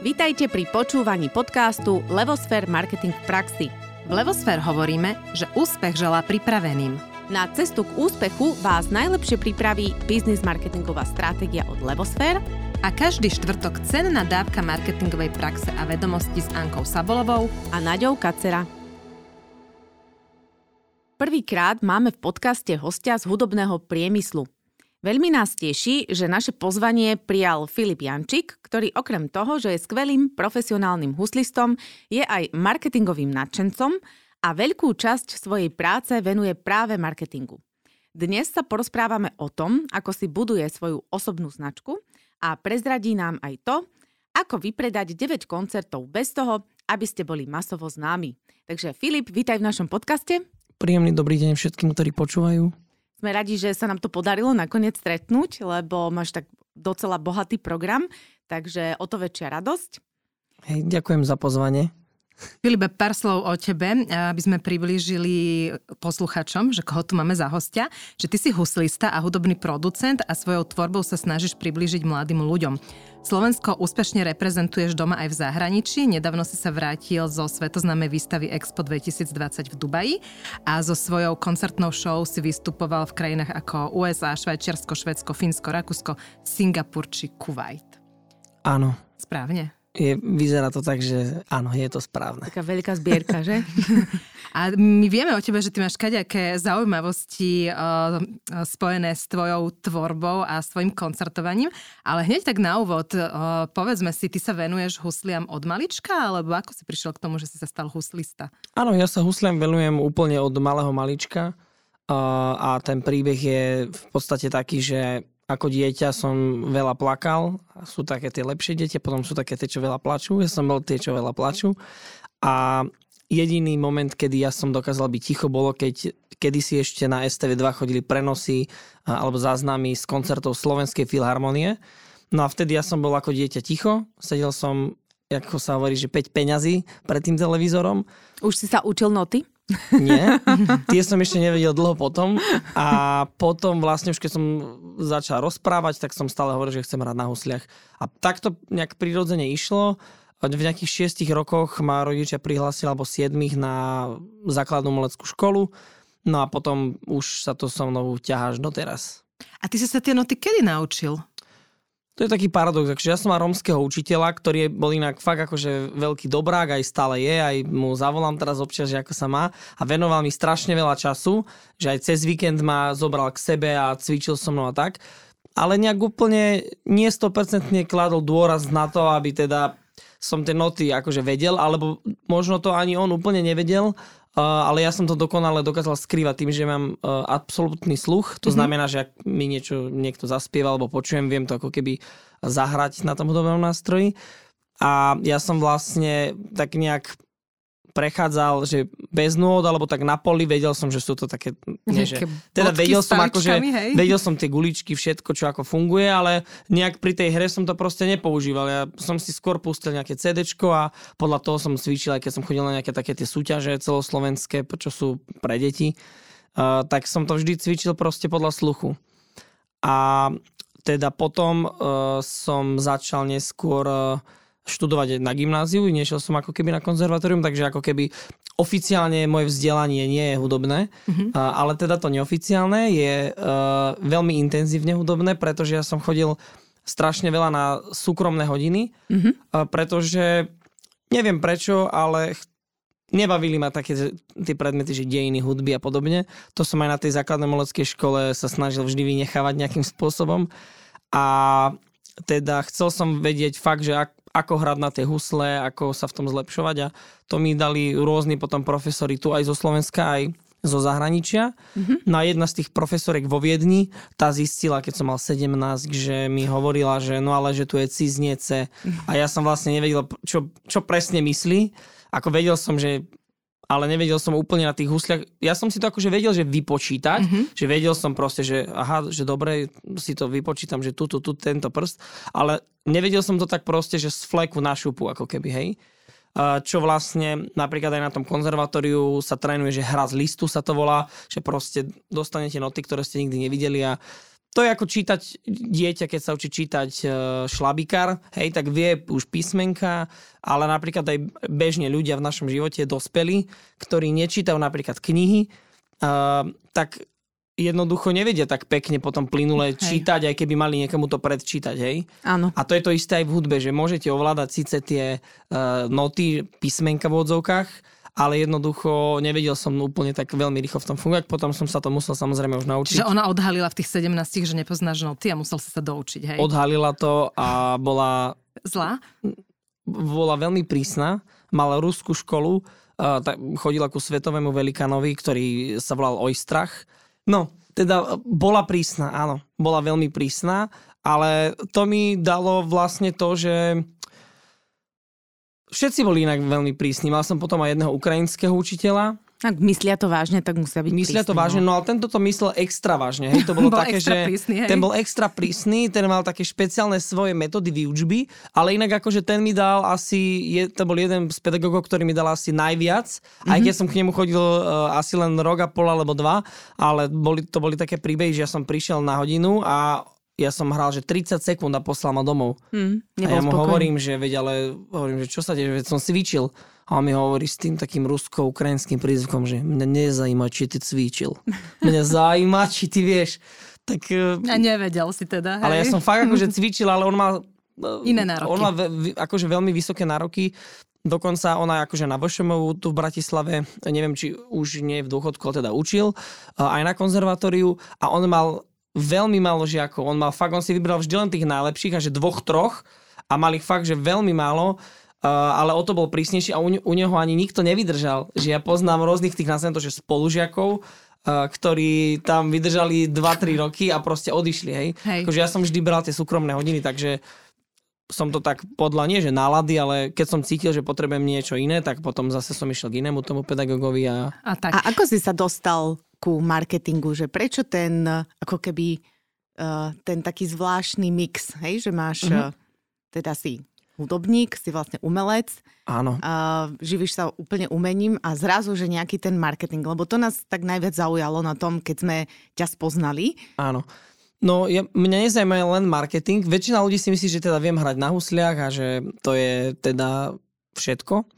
Vítajte pri počúvaní podcastu Levosfér Marketing v praxi. V Levosfér hovoríme, že úspech želá pripraveným. Na cestu k úspechu vás najlepšie pripraví biznis marketingová stratégia od Levosfér a každý štvrtok cenná dávka marketingovej praxe a vedomosti s Ankou Sabolovou a Naďou Kacera. Prvýkrát máme v podcaste hostia z hudobného priemyslu. Veľmi nás teší, že naše pozvanie prijal Filip Jančík, ktorý okrem toho, že je skvelým profesionálnym huslistom, je aj marketingovým nadšencom a veľkú časť svojej práce venuje práve marketingu. Dnes sa porozprávame o tom, ako si buduje svoju osobnú značku a prezradí nám aj to, ako vypredať 9 koncertov bez toho, aby ste boli masovo známi. Takže Filip, vítaj v našom podcaste. Príjemný dobrý deň všetkým, ktorí počúvajú. Sme radi, že sa nám to podarilo nakoniec stretnúť, lebo máš tak docela bohatý program, takže o to väčšia radosť. Hej, ďakujem za pozvanie. Filipe, pár slov o tebe, aby sme priblížili posluchačom, že koho tu máme za hostia, že ty si huslista a hudobný producent a svojou tvorbou sa snažíš priblížiť mladým ľuďom. Slovensko úspešne reprezentuješ doma aj v zahraničí. Nedávno si sa vrátil zo svetoznámej výstavy Expo 2020 v Dubaji a so svojou koncertnou show si vystupoval v krajinách ako USA, Švajčiarsko, Švedsko, Fínsko, Rakúsko, Singapur či Kuwait. Áno. Správne? Je, vyzerá to tak, že áno, je to správne. Taká veľká zbierka, že? A my vieme o tebe, že ty máš kaďaké zaujímavosti uh, spojené s tvojou tvorbou a s tvojim koncertovaním, ale hneď tak na úvod, uh, povedzme si, ty sa venuješ husliam od malička, alebo ako si prišiel k tomu, že si sa stal huslista? Áno, ja sa husliam venujem úplne od malého malička uh, a ten príbeh je v podstate taký, že ako dieťa som veľa plakal. Sú také tie lepšie deti, potom sú také tie, čo veľa plačú. Ja som bol tie, čo veľa plačú. A jediný moment, kedy ja som dokázal byť ticho, bolo, keď kedysi ešte na STV2 chodili prenosy alebo záznamy z koncertov Slovenskej filharmonie. No a vtedy ja som bol ako dieťa ticho. Sedel som, ako sa hovorí, že 5 peňazí pred tým televízorom. Už si sa učil noty? Nie, tie som ešte nevedel dlho potom a potom vlastne už keď som začal rozprávať, tak som stále hovoril, že chcem hrať na husliach. A takto nejak prirodzene išlo. V nejakých šiestich rokoch ma rodičia prihlásili, alebo siedmých na základnú umeleckú školu. No a potom už sa to so mnou ťahá až doteraz. A ty si sa tie noty kedy naučil? To je taký paradox, takže ja som mal rómskeho učiteľa, ktorý bol inak fakt akože veľký dobrák, aj stále je, aj mu zavolám teraz občas, že ako sa má. A venoval mi strašne veľa času, že aj cez víkend ma zobral k sebe a cvičil so mnou a tak, ale nejak úplne nie 100% kladol dôraz na to, aby teda som tie noty akože vedel, alebo možno to ani on úplne nevedel, ale ja som to dokonale dokázal skrývať tým, že mám uh, absolútny sluch. To mm-hmm. znamená, že ak mi niečo niekto zaspieva alebo počujem, viem to ako keby zahrať na tom hudobnom nástroji. A ja som vlastne tak nejak prechádzal, že bez nôd, alebo tak na poli, vedel som, že sú to také... Nie, že, teda vedel som, ako, že, vedel som tie guličky, všetko, čo ako funguje, ale nejak pri tej hre som to proste nepoužíval. Ja som si skôr pustil nejaké CD a podľa toho som cvičil, aj keď som chodil na nejaké také tie súťaže celoslovenské, čo sú pre deti, uh, tak som to vždy cvičil proste podľa sluchu. A teda potom uh, som začal neskôr uh, študovať na gymnáziu, nešiel som ako keby na konzervatórium, takže ako keby oficiálne moje vzdelanie nie je hudobné, mm-hmm. ale teda to neoficiálne je uh, veľmi intenzívne hudobné, pretože ja som chodil strašne veľa na súkromné hodiny, mm-hmm. uh, pretože neviem prečo, ale nebavili ma také tie predmety, že dejiny hudby a podobne. To som aj na tej základnej moleckej škole sa snažil vždy vynechávať nejakým spôsobom. A teda chcel som vedieť fakt, že ak, ako hrať na tie husle, ako sa v tom zlepšovať a to mi dali rôzni potom profesori tu aj zo Slovenska, aj zo zahraničia. Mm-hmm. No a jedna z tých profesoriek vo Viedni, tá zistila, keď som mal 17, že mi hovorila, že no ale že tu je ciznece a ja som vlastne nevedel, čo, čo presne myslí. Ako vedel som, že ale nevedel som úplne na tých husliach. Ja som si to akože vedel, že vypočítať, mm-hmm. že vedel som proste, že aha, že dobre, si to vypočítam, že tu, tu, tu, tento prst, ale nevedel som to tak proste, že z fleku na šupu, ako keby, hej. Čo vlastne napríklad aj na tom konzervatóriu sa trénuje, že hra z listu sa to volá, že proste dostanete noty, ktoré ste nikdy nevideli a to je ako čítať dieťa, keď sa učí čítať uh, šlabikár, hej, tak vie už písmenka, ale napríklad aj bežne ľudia v našom živote, dospelí, ktorí nečítajú napríklad knihy, uh, tak jednoducho nevedia tak pekne potom plynule hej. čítať, aj keby mali niekomu to predčítať, hej? Áno. A to je to isté aj v hudbe, že môžete ovládať síce tie uh, noty, písmenka v odzovkách, ale jednoducho nevedel som úplne tak veľmi rýchlo v tom fungovať, potom som sa to musel samozrejme už naučiť. Čiže ona odhalila v tých 17, že nepoznáš noty a musel si sa doučiť, hej? Odhalila to a bola... Zlá? Bola veľmi prísna, mala ruskú školu, chodila ku svetovému velikanovi, ktorý sa volal Ojstrach No, teda bola prísna, áno. Bola veľmi prísna, ale to mi dalo vlastne to, že všetci boli inak veľmi prísni. Mal som potom aj jedného ukrajinského učiteľa, ak myslia to vážne, tak musia byť Myslia prísni, to vážne, no. no ale tento to myslel extra vážne. Hej, to bolo bol také, že prísny, hej. ten bol extra prísny, ten mal také špeciálne svoje metódy výučby, ale inak akože ten mi dal asi, je, to bol jeden z pedagógov, ktorý mi dal asi najviac, mm-hmm. aj keď som k nemu chodil uh, asi len rok a pol alebo dva, ale boli, to boli také príbehy, že ja som prišiel na hodinu a ja som hral, že 30 sekúnd a poslal ma domov. Hmm, a ja mu hovorím, že veď, ale hovorím, že čo sa deje, veď som cvičil. A on mi hovorí s tým takým rusko-ukrajinským prízvukom, že mňa nezajíma, či ty cvičil. Mňa zaujíma, či ty vieš. Tak, e, a nevedel si teda, hej? Ale ja som fakt akože cvičil, ale on má... E, Iné nároky. On má akože veľmi vysoké nároky. Dokonca ona akože na VŠMU tu v Bratislave, neviem, či už nie v dôchodku, ale teda učil, aj na konzervatóriu a on mal veľmi málo žiakov. On mal fakt, on si vybral vždy len tých najlepších a že dvoch, troch a mal ich fakt, že veľmi málo Uh, ale o to bol prísnejší a u, u neho ani nikto nevydržal. Že ja poznám rôznych tých to, že spolužiakov, uh, ktorí tam vydržali 2-3 roky a proste odišli, hej. hej. Akože ja som vždy bral tie súkromné hodiny, takže som to tak podľa nie, že nálady, ale keď som cítil, že potrebujem niečo iné, tak potom zase som išiel k inému tomu pedagogovi. A, a, tak. a ako si sa dostal ku marketingu, že prečo ten ako keby uh, ten taký zvláštny mix, hej, že máš uh-huh. uh, teda si hudobník, si vlastne umelec. Áno. A živíš sa úplne umením a zrazu, že nejaký ten marketing, lebo to nás tak najviac zaujalo na tom, keď sme ťa spoznali. Áno. No, ja, mňa nezaujíma len marketing. Väčšina ľudí si myslí, že teda viem hrať na husliach a že to je teda všetko.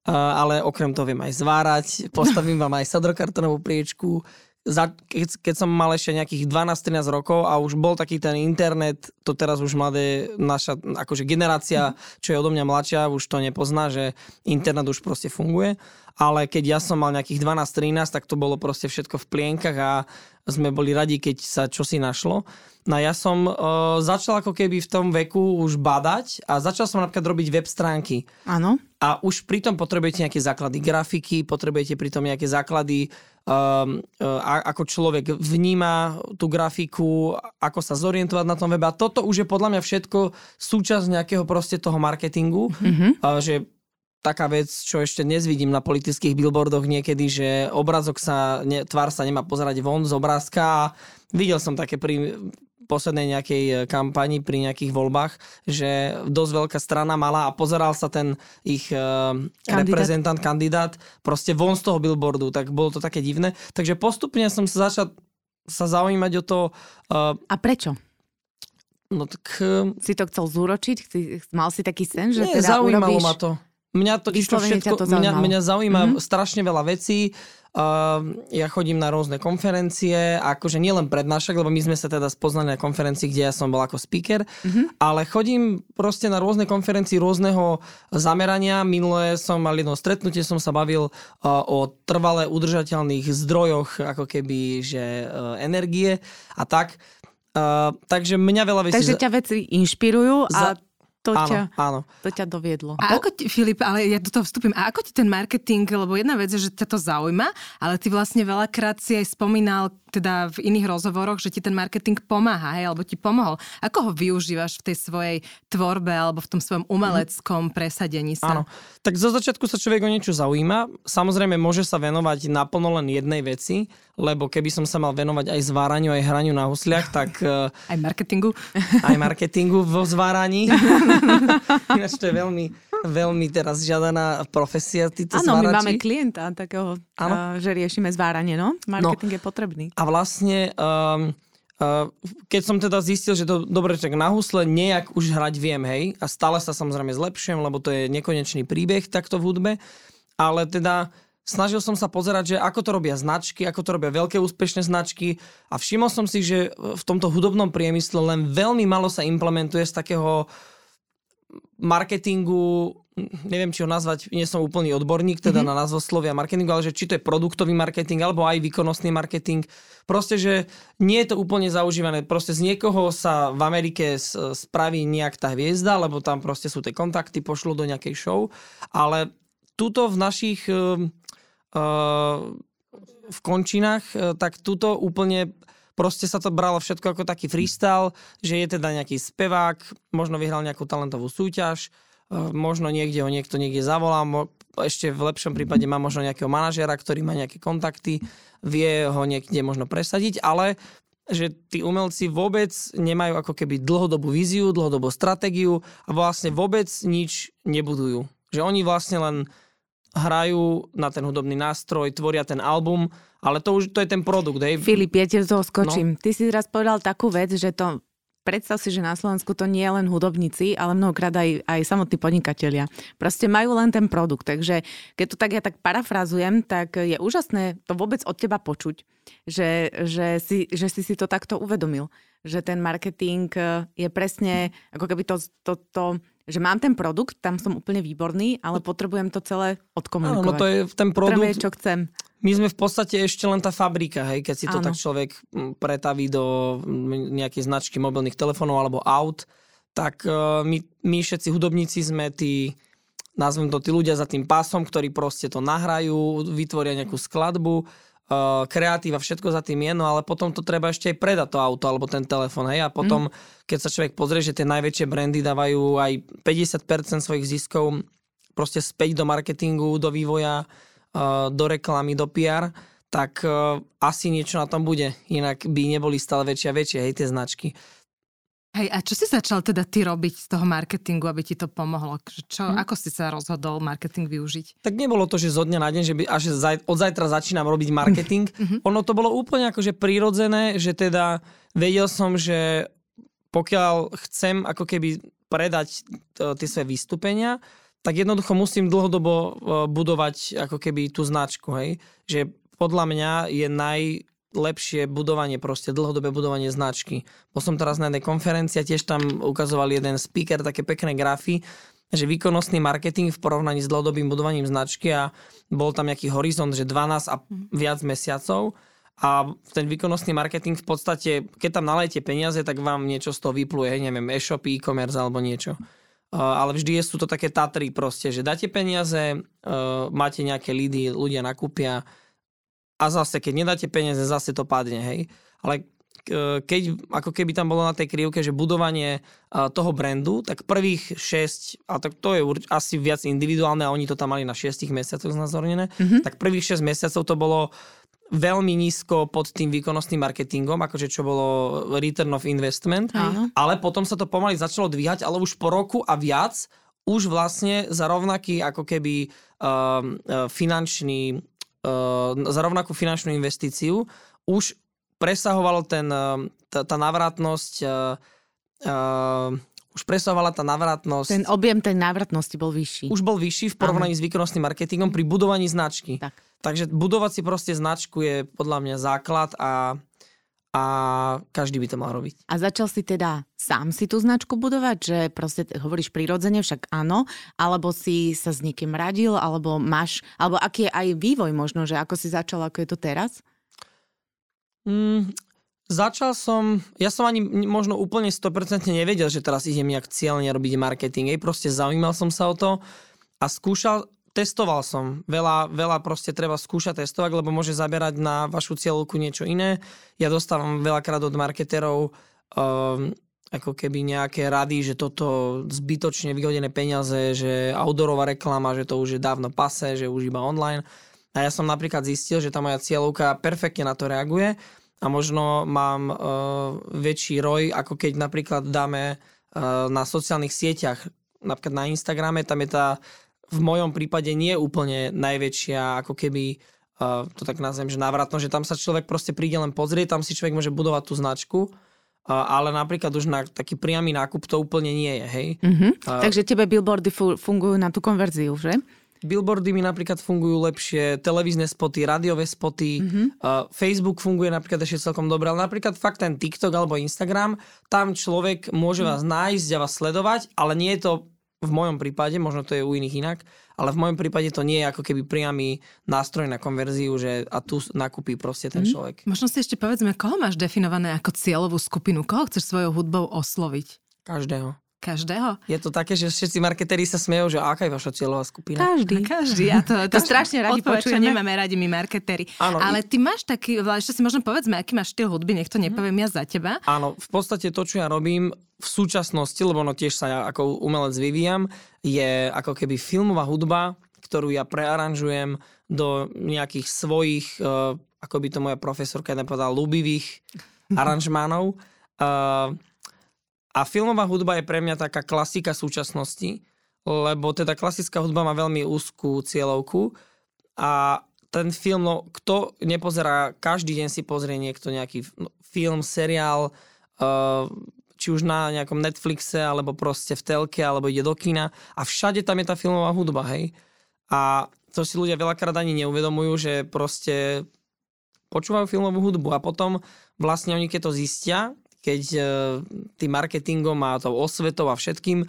Uh, ale okrem toho viem aj zvárať, postavím vám aj sadrokartonovú priečku, za, keď, keď som mal ešte nejakých 12-13 rokov a už bol taký ten internet, to teraz už mladé, naša akože generácia, čo je odo mňa mladšia, už to nepozná, že internet už proste funguje. Ale keď ja som mal nejakých 12-13, tak to bolo proste všetko v plienkach a sme boli radi, keď sa čosi našlo. No ja som uh, začal ako keby v tom veku už badať a začal som napríklad robiť web stránky. Áno. A už pritom potrebujete nejaké základy grafiky, potrebujete pritom nejaké základy, um, uh, ako človek vníma tú grafiku, ako sa zorientovať na tom webe. A toto už je podľa mňa všetko súčasť nejakého proste toho marketingu, mm-hmm. uh, že taká vec, čo ešte dnes vidím na politických billboardoch niekedy, že obrazok sa, ne, tvár sa nemá pozerať von z obrázka videl som také pri poslednej nejakej e, kampani pri nejakých voľbách, že dosť veľká strana mala a pozeral sa ten ich uh, kandidát. reprezentant, kandidát proste von z toho billboardu, tak bolo to také divné. Takže postupne som sa začal sa zaujímať o to. Uh, a prečo? No tak... Uh, si to chcel zúročiť? Mal si taký sen, že nie, teda zaujímalo urobíš... ma to. Mňa to, všetko, to mňa, mňa zaujíma mm-hmm. strašne veľa vecí. Uh, ja chodím na rôzne konferencie, akože nielen prednášak, lebo my sme sa teda spoznali na konferencii, kde ja som bol ako speaker, mm-hmm. ale chodím proste na rôzne konferencii rôzneho zamerania. Minulé som mal jedno stretnutie, som sa bavil uh, o trvale udržateľných zdrojoch, ako keby, že uh, energie a tak. Uh, takže mňa veľa vecí... Takže ťa veci inšpirujú a za to, áno, ťa, áno. to ťa doviedlo. A ako ti, Filip, ale ja do toho vstúpim, a ako ti ten marketing, lebo jedna vec je, že ťa to zaujíma, ale ty vlastne veľakrát si aj spomínal teda v iných rozhovoroch, že ti ten marketing pomáha, hej, alebo ti pomohol. Ako ho využívaš v tej svojej tvorbe alebo v tom svojom umeleckom presadení sa? Áno. Tak zo začiatku sa človek o niečo zaujíma. Samozrejme môže sa venovať naplno len jednej veci, lebo keby som sa mal venovať aj zváraniu, aj hraniu na husliach, tak... aj marketingu. Aj marketingu vo zváraní. Ináč to je veľmi veľmi teraz žiadaná profesia, títo Áno, my máme klienta takého, ano? že riešime zváranie, no. Marketing no. je potrebný. A vlastne um, keď som teda zistil, že to dobre, tak na husle nejak už hrať viem, hej, a stále sa samozrejme zlepšujem, lebo to je nekonečný príbeh takto v hudbe, ale teda snažil som sa pozerať, že ako to robia značky, ako to robia veľké úspešné značky. A všimol som si, že v tomto hudobnom priemysle len veľmi malo sa implementuje z takého marketingu, neviem, či ho nazvať, nie som úplný odborník teda mm-hmm. na názvoslovia marketingu, ale že či to je produktový marketing alebo aj výkonnostný marketing. Proste, že nie je to úplne zaužívané. Proste z niekoho sa v Amerike spraví nejak tá hviezda, lebo tam proste sú tie kontakty, pošlo do nejakej show, ale tuto v našich uh, v končinách, uh, tak tuto úplne Proste sa to bralo všetko ako taký freestyle, že je teda nejaký spevák, možno vyhral nejakú talentovú súťaž, možno niekde ho niekto niekde zavolá, ešte v lepšom prípade má možno nejakého manažera, ktorý má nejaké kontakty, vie ho niekde možno presadiť, ale že tí umelci vôbec nemajú ako keby dlhodobú víziu, dlhodobú stratégiu a vlastne vôbec nič nebudujú. Že oni vlastne len hrajú na ten hudobný nástroj, tvoria ten album ale to už to je ten produkt. Hej. Filip, ja ti toho skočím. No. Ty si raz povedal takú vec, že to predstav si, že na Slovensku to nie je len hudobníci, ale mnohokrát aj, aj samotní podnikatelia. Proste majú len ten produkt. Takže keď to tak ja tak parafrazujem, tak je úžasné to vôbec od teba počuť, že, že, si, že si si to takto uvedomil. Že ten marketing je presne ako keby to, to, to že mám ten produkt, tam som úplne výborný, ale potrebujem to celé odkomunikovať. Áno, no to je ten produkt. Potrebujem, čo chcem. My sme v podstate ešte len tá fabrika, hej, keď si to Áno. tak človek pretaví do nejakej značky mobilných telefónov alebo aut, tak uh, my, my všetci hudobníci sme tí, nazvem to tí ľudia za tým pásom, ktorí proste to nahrajú, vytvoria nejakú skladbu, kreatíva, všetko za tým je, no ale potom to treba ešte aj predať to auto alebo ten telefón, hej, a potom, mm. keď sa človek pozrie, že tie najväčšie brandy dávajú aj 50% svojich ziskov proste späť do marketingu, do vývoja, do reklamy, do PR, tak asi niečo na tom bude. Inak by neboli stále väčšie a väčšie, hej, tie značky. Hej, a čo si začal teda ty robiť z toho marketingu, aby ti to pomohlo? Čo, hmm. Ako si sa rozhodol marketing využiť? Tak nebolo to, že zo dňa na deň, že by, až zaj, od zajtra začínam robiť marketing. Mm-hmm. Ono to bolo úplne akože prírodzené, že teda vedel som, že pokiaľ chcem ako keby predať tie svoje vystúpenia, tak jednoducho musím dlhodobo e, budovať ako keby tú značku, hej. Že podľa mňa je najlepšie budovanie, proste dlhodobé budovanie značky. Bol som teraz na jednej konferencii a tiež tam ukazoval jeden speaker také pekné grafy, že výkonnostný marketing v porovnaní s dlhodobým budovaním značky a bol tam nejaký horizont, že 12 a mhm. viac mesiacov a ten výkonnostný marketing v podstate, keď tam nalejete peniaze, tak vám niečo z toho vypluje, neviem, e-shop, e-commerce alebo niečo ale vždy sú to také Tatry proste, že dáte peniaze, máte nejaké lídy, ľudia nakúpia a zase, keď nedáte peniaze, zase to padne, hej. Ale keď ako keby tam bolo na tej krivke, že budovanie toho brandu, tak prvých 6, a tak to je asi viac individuálne a oni to tam mali na 6 mesiacoch znázornené, mm-hmm. tak prvých 6 mesiacov to bolo veľmi nízko pod tým výkonnostným marketingom, akože čo bolo return of investment, Áno. ale potom sa to pomaly začalo dvíhať, ale už po roku a viac už vlastne za rovnaký ako keby uh, finančný, uh, za rovnakú finančnú investíciu už presahovalo ten, uh, tá, tá návratnosť uh, uh, už presahovala tá návratnosť. Ten objem tej návratnosti bol vyšší. Už bol vyšší v porovnaní Aha. s výkonnostným marketingom pri budovaní značky. Tak. Takže budovať si proste značku je podľa mňa základ a, a každý by to mal robiť. A začal si teda sám si tú značku budovať, že proste hovoríš prirodzene, však áno, alebo si sa s niekým radil, alebo máš, alebo aký je aj vývoj možno, že ako si začal, ako je to teraz? Mm, začal som, ja som ani možno úplne 100% nevedel, že teraz idem nejak cieľne robiť marketing, Ej, proste zaujímal som sa o to a skúšal, testoval som. Veľa, veľa proste treba skúšať testovať, lebo môže zaberať na vašu cieľovku niečo iné. Ja dostávam veľakrát od marketerov um, ako keby nejaké rady, že toto zbytočne vyhodené peniaze, že outdoorová reklama, že to už je dávno pase, že už iba online. A ja som napríklad zistil, že tá moja cieľovka perfektne na to reaguje a možno mám uh, väčší roj, ako keď napríklad dáme uh, na sociálnych sieťach, napríklad na Instagrame, tam je tá v mojom prípade nie je úplne najväčšia ako keby uh, to tak nazvem, že návratno, že tam sa človek proste príde len pozrieť, tam si človek môže budovať tú značku, uh, ale napríklad už na taký priamy nákup to úplne nie je, hej. Uh-huh. Uh, Takže tebe billboardy fungujú na tú konverziu, že? Billboardy mi napríklad fungujú lepšie, televízne spoty, rádiové spoty, mm-hmm. uh, Facebook funguje napríklad ešte celkom dobre, ale napríklad fakt ten TikTok alebo Instagram, tam človek môže vás nájsť a vás sledovať, ale nie je to v mojom prípade, možno to je u iných inak, ale v mojom prípade to nie je ako keby priamy nástroj na konverziu, že a tu nakúpi proste ten mm. človek. Možno si ešte povedzme, koho máš definované ako cieľovú skupinu, koho chceš svojou hudbou osloviť? Každého. Každého? Je to také, že všetci marketéri sa smejú, že aká je vaša cieľová skupina? Každý. Každý. Ja to, to, strašne radi počujeme. nemáme radi my marketéri. Áno. Ale ty máš taký, ešte si možno povedzme, aký máš štýl hudby, nech to nepoviem ja za teba. Áno, v podstate to, čo ja robím v súčasnosti, lebo no tiež sa ja ako umelec vyvíjam, je ako keby filmová hudba, ktorú ja prearanžujem do nejakých svojich, uh, ako by to moja profesorka nepovedala, ľúbivých aranžmánov. Uh, a filmová hudba je pre mňa taká klasika súčasnosti, lebo teda klasická hudba má veľmi úzkú cieľovku a ten film, no kto nepozerá, každý deň si pozrie niekto nejaký no, film, seriál, uh, či už na nejakom Netflixe, alebo proste v telke, alebo ide do kina a všade tam je tá filmová hudba, hej. A to si ľudia veľakrát ani neuvedomujú, že proste počúvajú filmovú hudbu a potom vlastne oni keď to zistia, keď e, tým marketingom a tou osvetou a všetkým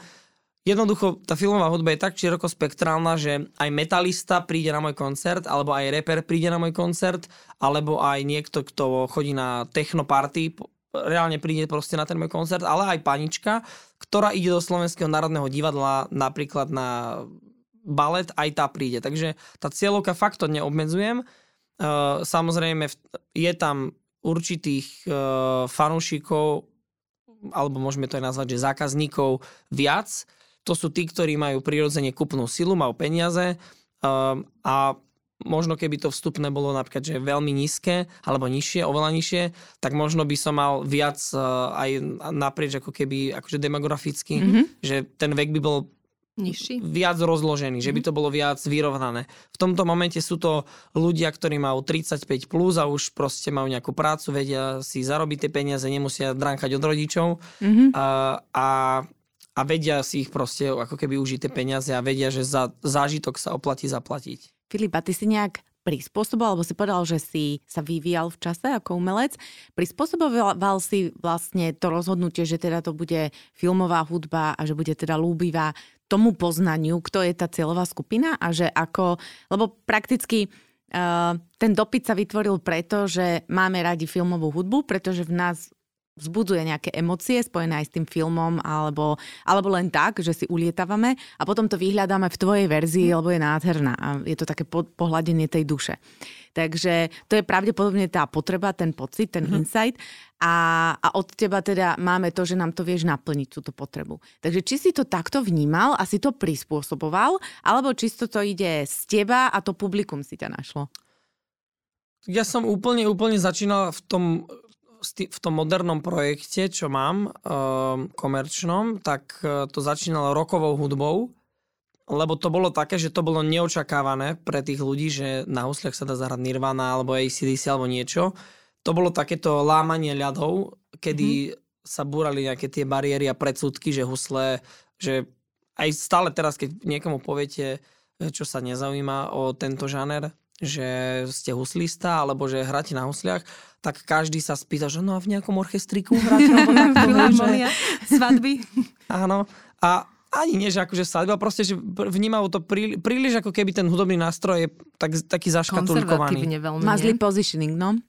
Jednoducho, tá filmová hudba je tak široko spektrálna, že aj metalista príde na môj koncert, alebo aj rapper príde na môj koncert, alebo aj niekto, kto chodí na technoparty, reálne príde proste na ten môj koncert, ale aj panička, ktorá ide do Slovenského národného divadla napríklad na balet, aj tá príde. Takže tá cieľovka fakt to neobmedzujem. Uh, samozrejme, je tam určitých uh, fanúšikov, alebo môžeme to aj nazvať, že zákazníkov viac. To sú tí, ktorí majú prirodzene kupnú silu, majú peniaze um, a možno keby to vstupné bolo napríklad, že veľmi nízke alebo nižšie, oveľa nižšie, tak možno by som mal viac uh, aj naprieč ako keby akože demograficky, mm-hmm. že ten vek by bol Nižší? viac rozložený, že by mhm. to bolo viac vyrovnané. V tomto momente sú to ľudia, ktorí majú 35 plus a už proste majú nejakú prácu, vedia si zarobiť tie peniaze, nemusia dránkať od rodičov mm-hmm. a, a, a vedia si ich proste ako keby užiť tie peniaze a vedia, že za zážitok sa oplatí zaplatiť. Filip, a ty si nejak prispôsoboval, alebo si povedal, že si sa vyvíjal v čase ako umelec. Prispôsoboval si vlastne to rozhodnutie, že teda to bude filmová hudba a že bude teda lúbivá tomu poznaniu, kto je tá cieľová skupina a že ako, lebo prakticky uh, ten dopyt sa vytvoril preto, že máme radi filmovú hudbu, pretože v nás vzbudzuje nejaké emócie spojené aj s tým filmom, alebo, alebo len tak, že si ulietávame a potom to vyhľadáme v tvojej verzii, lebo je nádherná a je to také po, pohľadenie tej duše. Takže to je pravdepodobne tá potreba, ten pocit, ten mm. insight a, a od teba teda máme to, že nám to vieš naplniť, túto potrebu. Takže či si to takto vnímal a si to prispôsoboval, alebo čisto to ide z teba a to publikum si ťa našlo? Ja som úplne, úplne začínal v tom v tom modernom projekte, čo mám, ehm, komerčnom, tak e, to začínalo rokovou hudbou, lebo to bolo také, že to bolo neočakávané pre tých ľudí, že na husliach sa dá zahrať Nirvana alebo ACDC alebo niečo. To bolo takéto lámanie ľadov, kedy mm. sa búrali nejaké tie bariéry a predsudky, že husle, že aj stále teraz, keď niekomu poviete, e, čo sa nezaujíma o tento žáner, že ste huslista alebo že hráte na husliach, tak každý sa spýta, že no a v nejakom orchestriku hráte alebo takto, že... svadby. Áno. A ani nie, že akože svadba, proste, že vnímajú to prí, príliš ako keby ten hudobný nástroj je tak, taký zaškatulkovaný. Má zlý positioning, no.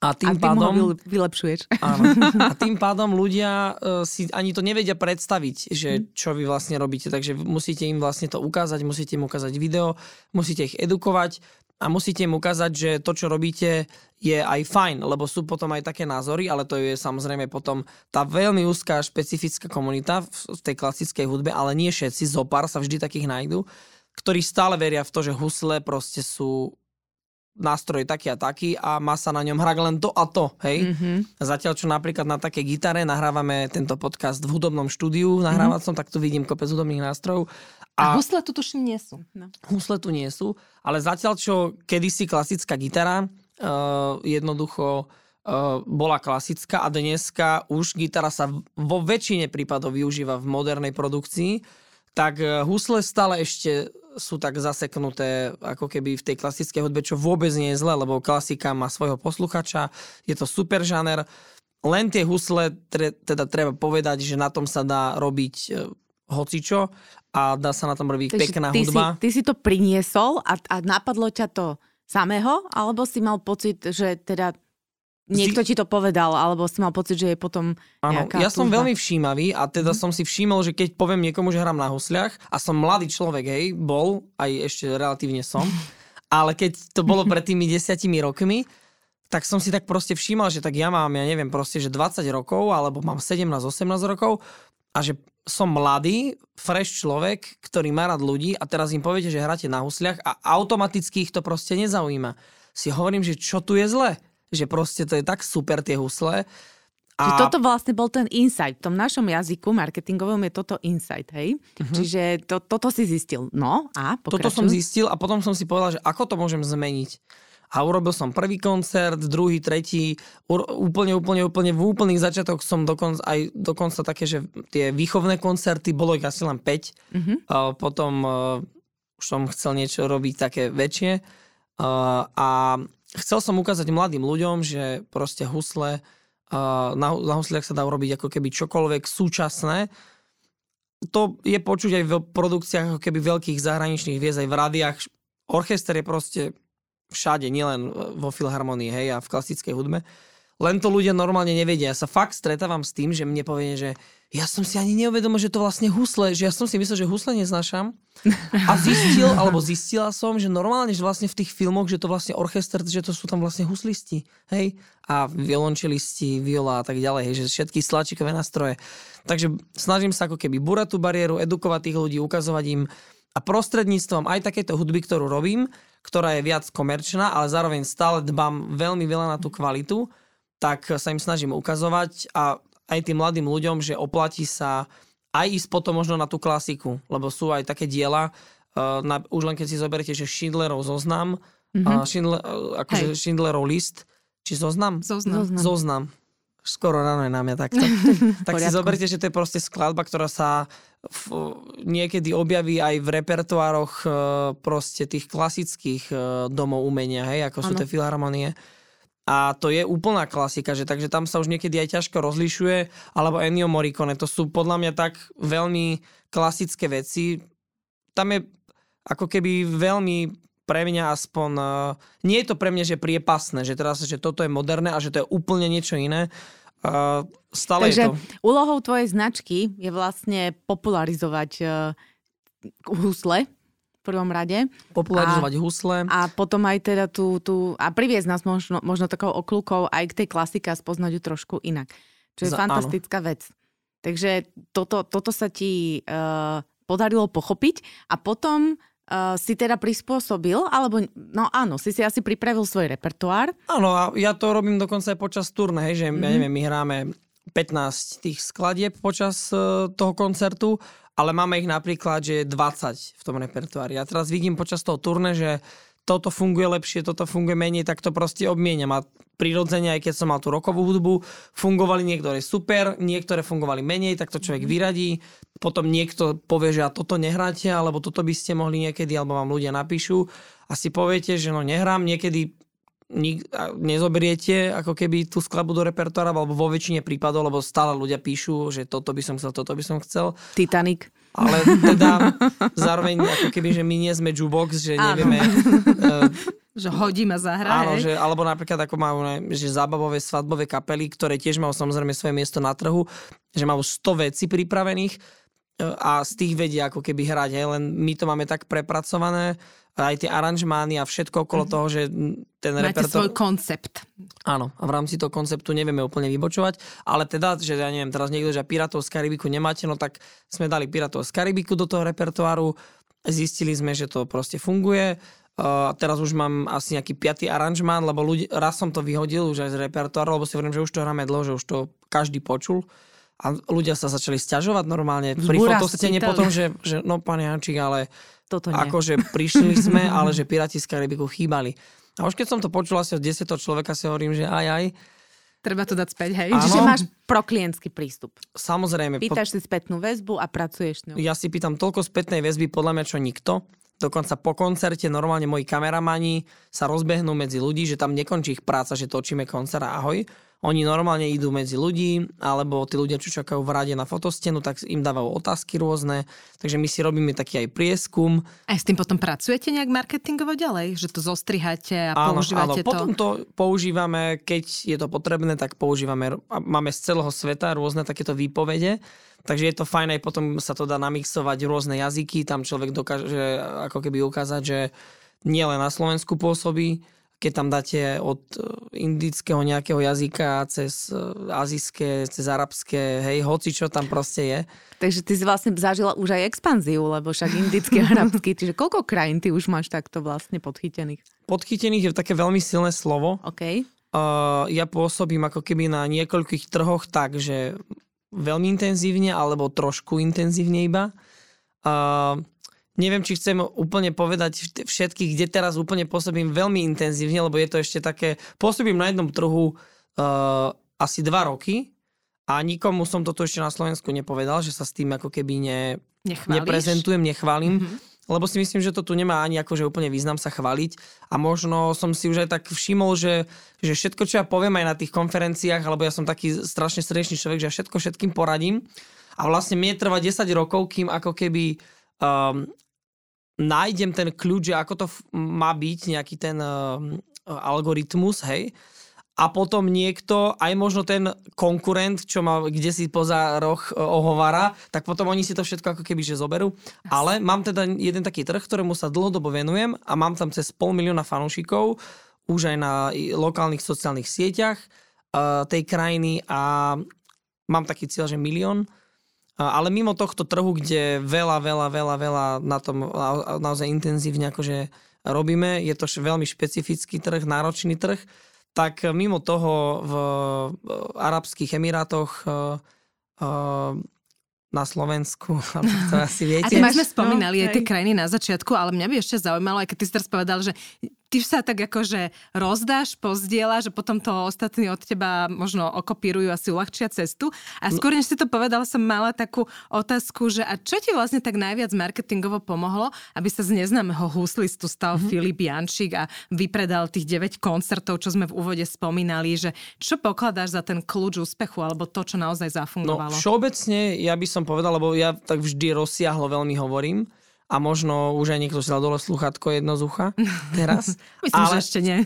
A tým a pádom... Vylepšuješ. Áno. A tým pádom ľudia uh, si ani to nevedia predstaviť, že čo vy vlastne robíte. Takže musíte im vlastne to ukázať, musíte im ukázať video, musíte ich edukovať a musíte im ukázať, že to, čo robíte, je aj fajn, lebo sú potom aj také názory, ale to je samozrejme potom tá veľmi úzká špecifická komunita v tej klasickej hudbe, ale nie všetci, zopár sa vždy takých nájdu, ktorí stále veria v to, že husle proste sú nástroj taký a taký a má sa na ňom hrať len to a to, hej. Mhm. Zatiaľ, čo napríklad na takej gitare nahrávame tento podcast v hudobnom štúdiu nahrávacom, tak tu vidím kopec hudobných nástrojov. A A, husle tu tuším nie sú. No. husle tu nie sú, ale zatiaľ, čo kedysi klasická gitara uh, jednoducho uh, bola klasická a dneska už gitara sa v- vo väčšine prípadov využíva v modernej produkcii, tak uh, husle stále ešte sú tak zaseknuté ako keby v tej klasickej hudbe, čo vôbec nie je zle, lebo klasika má svojho posluchača, je to super žáner. Len tie husle, tre, teda treba povedať, že na tom sa dá robiť hocičo a dá sa na tom robiť Takže pekná ty hudba. Si, ty si to priniesol a, a napadlo ťa to samého? Alebo si mal pocit, že teda niekto ti to povedal, alebo si mal pocit, že je potom Áno, ja som túžba? veľmi všímavý a teda som si všimol, že keď poviem niekomu, že hrám na husliach a som mladý človek, hej, bol, aj ešte relatívne som, ale keď to bolo pred tými desiatimi rokmi, tak som si tak proste všímal, že tak ja mám, ja neviem, proste, že 20 rokov, alebo mám 17-18 rokov a že som mladý, fresh človek, ktorý má rád ľudí a teraz im poviete, že hráte na husliach a automaticky ich to proste nezaujíma. Si hovorím, že čo tu je zle? Že proste to je tak super tie husle. Čiže toto vlastne bol ten insight. V tom našom jazyku marketingovom je toto insight, hej? Čiže to, toto si zistil. No a Mhm. Toto pokračuj. som zistil a potom som si povedal, že ako to môžem zmeniť. A urobil som prvý koncert, druhý, tretí, úplne, úplne, úplne v úplných začiatok som dokonca aj dokonca také, že tie výchovné koncerty, bolo ich asi len 5. Mhm. A potom uh, už som chcel niečo robiť také väčšie. Uh, a chcel som ukázať mladým ľuďom, že proste husle, uh, na, na husliach sa dá urobiť ako keby čokoľvek súčasné. To je počuť aj v produkciách ako keby veľkých zahraničných hviezd, aj v rádiách. Orchester je proste všade, nielen vo filharmonii, hej, a v klasickej hudbe. Len to ľudia normálne nevedia. Ja sa fakt stretávam s tým, že mne povie, že ja som si ani neuvedomil, že to vlastne husle, že ja som si myslel, že husle neznášam. A zistil, alebo zistila som, že normálne, že vlastne v tých filmoch, že to vlastne orchester, že to sú tam vlastne huslisti, hej, a violončelisti, viola a tak ďalej, hej, že všetky sláčikové nástroje. Takže snažím sa ako keby burať tú bariéru, edukovať tých ľudí, ukazovať im a prostredníctvom aj takéto hudby, ktorú robím, ktorá je viac komerčná, ale zároveň stále dbám veľmi veľa na tú kvalitu, tak sa im snažím ukazovať a aj tým mladým ľuďom, že oplatí sa aj ísť potom možno na tú klasiku, lebo sú aj také diela, uh, na, už len keď si zoberiete, že Schindlerov zoznam, mm-hmm. uh, Schindler, uh, akože Hej. Schindlerov list, či zoznam? Zoznam. Zoznam. Zoznam. Skoro ráno je na mňa takto. tak si zoberte, že to je proste skladba, ktorá sa v, niekedy objaví aj v repertoároch e, proste tých klasických e, domov umenia, hej, ako sú Áno. tie filharmonie. A to je úplná klasika, že takže tam sa už niekedy aj ťažko rozlišuje, alebo Ennio Morricone, to sú podľa mňa tak veľmi klasické veci. Tam je ako keby veľmi pre mňa aspoň, uh, nie je to pre mňa, že priepasné, že teraz, že toto je moderné a že to je úplne niečo iné. Uh, stále Takže je to. úlohou tvojej značky je vlastne popularizovať uh, husle v prvom rade Popularizovať husle. a potom aj teda tú, tú a priviesť nás možno, možno takou okľukou aj k tej klasike a spoznať ju trošku inak. Čo je Za- áno. fantastická vec. Takže toto, toto sa ti uh, podarilo pochopiť a potom uh, si teda prispôsobil, alebo no áno, si si asi pripravil svoj repertoár. Áno, a ja to robím dokonca aj počas turné, že Mhm. ja neviem, my hráme 15 tých skladieb počas uh, toho koncertu, ale máme ich napríklad, že je 20 v tom repertoári. Ja teraz vidím počas toho turné, že toto funguje lepšie, toto funguje menej, tak to proste obmieniam. A prirodzene, aj keď som mal tú rokovú hudbu, fungovali niektoré super, niektoré fungovali menej, tak to človek vyradí. Potom niekto povie, že a toto nehráte, alebo toto by ste mohli niekedy, alebo vám ľudia napíšu. A si poviete, že no nehrám, niekedy nik- nezoberiete ako keby tú skladbu do repertoára, alebo vo väčšine prípadov, lebo stále ľudia píšu, že toto by som chcel, toto by som chcel. Titanic. Ale teda zároveň ako keby, že my nie sme jukebox, že Áno. nevieme... Uh, Že hodím a zahra, áno, že, alebo napríklad ako majú ne, že zábavové svadbové kapely, ktoré tiež majú samozrejme svoje miesto na trhu, že majú 100 vecí pripravených e, a z tých vedia ako keby hrať, hej, len my to máme tak prepracované, aj tie aranžmány a všetko okolo toho, že ten Máte repertoár... svoj koncept. Áno, a v rámci toho konceptu nevieme úplne vybočovať, ale teda, že ja neviem, teraz niekto, že Pirátov z Karibiku nemáte, no tak sme dali Pirátov z Karibiku do toho repertoáru, zistili sme, že to proste funguje, Uh, teraz už mám asi nejaký piatý aranžmán, lebo ľudí, raz som to vyhodil už aj z repertoáru, lebo si hovorím, že už to hráme dlho, že už to každý počul. A ľudia sa začali stiažovať normálne pri fotostene potom, že, že no pán Jančík, ale Toto nie. akože prišli sme, ale že Piráti z Karibiku chýbali. A už keď som to počul asi od 10 človeka, si hovorím, že aj aj. Treba to dať späť, hej? Áno. Čiže máš proklientský prístup. Samozrejme. Pýtaš si spätnú väzbu a pracuješ s ňou. Ja si pýtam toľko spätnej väzby, podľa mňa čo nikto. Dokonca po koncerte normálne moji kameramani sa rozbehnú medzi ľudí, že tam nekončí ich práca, že točíme koncert a ahoj. Oni normálne idú medzi ľudí, alebo tí ľudia, čo čakajú v rade na fotostenu, tak im dávajú otázky rôzne. Takže my si robíme taký aj prieskum. Aj s tým potom pracujete nejak marketingovo ďalej? Že to zostriháte a Áno, áno, používate to? potom to používame, keď je to potrebné, tak používame, a máme z celého sveta rôzne takéto výpovede, takže je to fajn aj potom sa to dá namixovať rôzne jazyky, tam človek dokáže ako keby ukázať, že nie len na Slovensku pôsobí, keď tam dáte od e, indického nejakého jazyka cez e, azijské, cez arabské, hej, hoci čo tam proste je. Takže ty si vlastne zažila už aj expanziu, lebo však indický, arabský, čiže koľko krajín ty už máš takto vlastne podchytených? Podchytených je také veľmi silné slovo, OK. Uh, ja pôsobím ako keby na niekoľkých trhoch tak, že veľmi intenzívne alebo trošku intenzívne iba. Uh, neviem, či chcem úplne povedať všetkých, kde teraz úplne pôsobím veľmi intenzívne, lebo je to ešte také... Pôsobím na jednom trhu uh, asi dva roky a nikomu som toto ešte na Slovensku nepovedal, že sa s tým ako keby ne, neprezentujem, nechválim. Mm-hmm. Lebo si myslím, že to tu nemá ani akože úplne význam sa chváliť. A možno som si už aj tak všimol, že, že všetko, čo ja poviem aj na tých konferenciách, alebo ja som taký strašne srdečný človek, že ja všetko všetkým poradím. A vlastne mne trvá 10 rokov, kým ako keby um, nájdem ten kľúč, že ako to má byť, nejaký ten um, algoritmus, hej. A potom niekto, aj možno ten konkurent, čo ma kde si poza roh e, ohovára, tak potom oni si to všetko ako keby že zoberú. Ale mám teda jeden taký trh, ktorému sa dlhodobo venujem a mám tam cez pol milióna fanúšikov, už aj na lokálnych sociálnych sieťach uh, tej krajiny a mám taký cieľ, že milión. A- Ale mimo tohto trhu, kde veľa, veľa, veľa, veľa na tom na- naozaj intenzívne akože robíme, je to veľmi špecifický trh, náročný trh, tak mimo toho v Arabských Emirátoch eh, eh, na Slovensku, to asi A viete. ty my sme spomínali No, aj tie krajiny na začiatku, ale mňa by ešte zaujímalo, aj keď ty si teraz povedal, že ty sa tak akože rozdáš, pozdieľa, že potom to ostatní od teba možno okopírujú a si uľahčia cestu. A skôr, než si to povedal, som mala takú otázku, že a čo ti vlastne tak najviac marketingovo pomohlo, aby sa z neznámeho huslistu stal mm-hmm. Filip Jančík a vypredal tých 9 koncertov, čo sme v úvode spomínali, že čo pokladáš za ten kľúč úspechu, alebo to, čo naozaj No, zafungovalo? všeobecne ja by som povedal, lebo ja tak vždy rozsiahlo veľmi hovorím a možno už aj niekto si dal dole sluchátko jedno z ucha teraz. Myslím, ale, že ešte nie.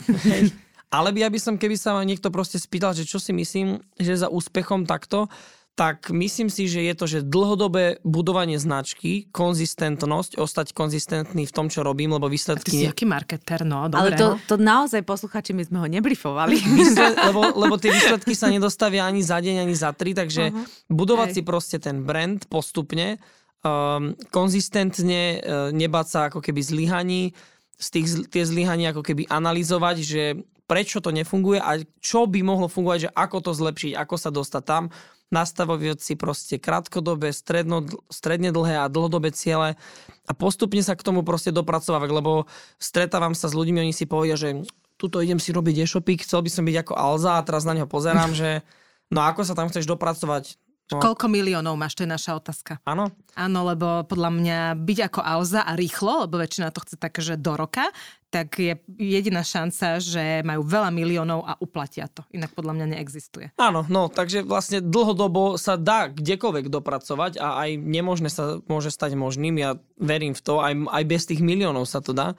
ale by, ja by som, keby sa ma niekto proste spýtal, že čo si myslím, že za úspechom takto, tak myslím si, že je to, že dlhodobé budovanie značky, konzistentnosť, ostať konzistentný v tom, čo robím, lebo Ty výsledky... si ne- aký marketer, no, Ale dobre. to, to naozaj posluchači, my sme ho nebrifovali. Výsled, lebo, lebo tie výsledky sa nedostavia ani za deň, ani za tri, takže uh-huh. budovať Hej. si proste ten brand postupne, um, konzistentne, uh, nebáť sa ako keby zlyhaní, z tých, tie zlyhania ako keby analyzovať, že prečo to nefunguje a čo by mohlo fungovať, že ako to zlepšiť, ako sa dostať tam, nastavovať si proste krátkodobé, stredno, stredne dlhé a dlhodobé ciele a postupne sa k tomu proste dopracovať, lebo stretávam sa s ľuďmi, oni si povedia, že tuto idem si robiť e-shopy, chcel by som byť ako Alza a teraz na neho pozerám, že no ako sa tam chceš dopracovať? No, Koľko miliónov máš, to je naša otázka. áno, Áno, lebo podľa mňa byť ako Alza a rýchlo, lebo väčšina to chce tak, že do roka, tak je jediná šanca, že majú veľa miliónov a uplatia to. Inak podľa mňa neexistuje. áno, no, takže vlastne dlhodobo sa dá kdekoľvek dopracovať a aj nemožné sa môže stať možným, ja verím v to, aj, aj bez tých miliónov sa to dá.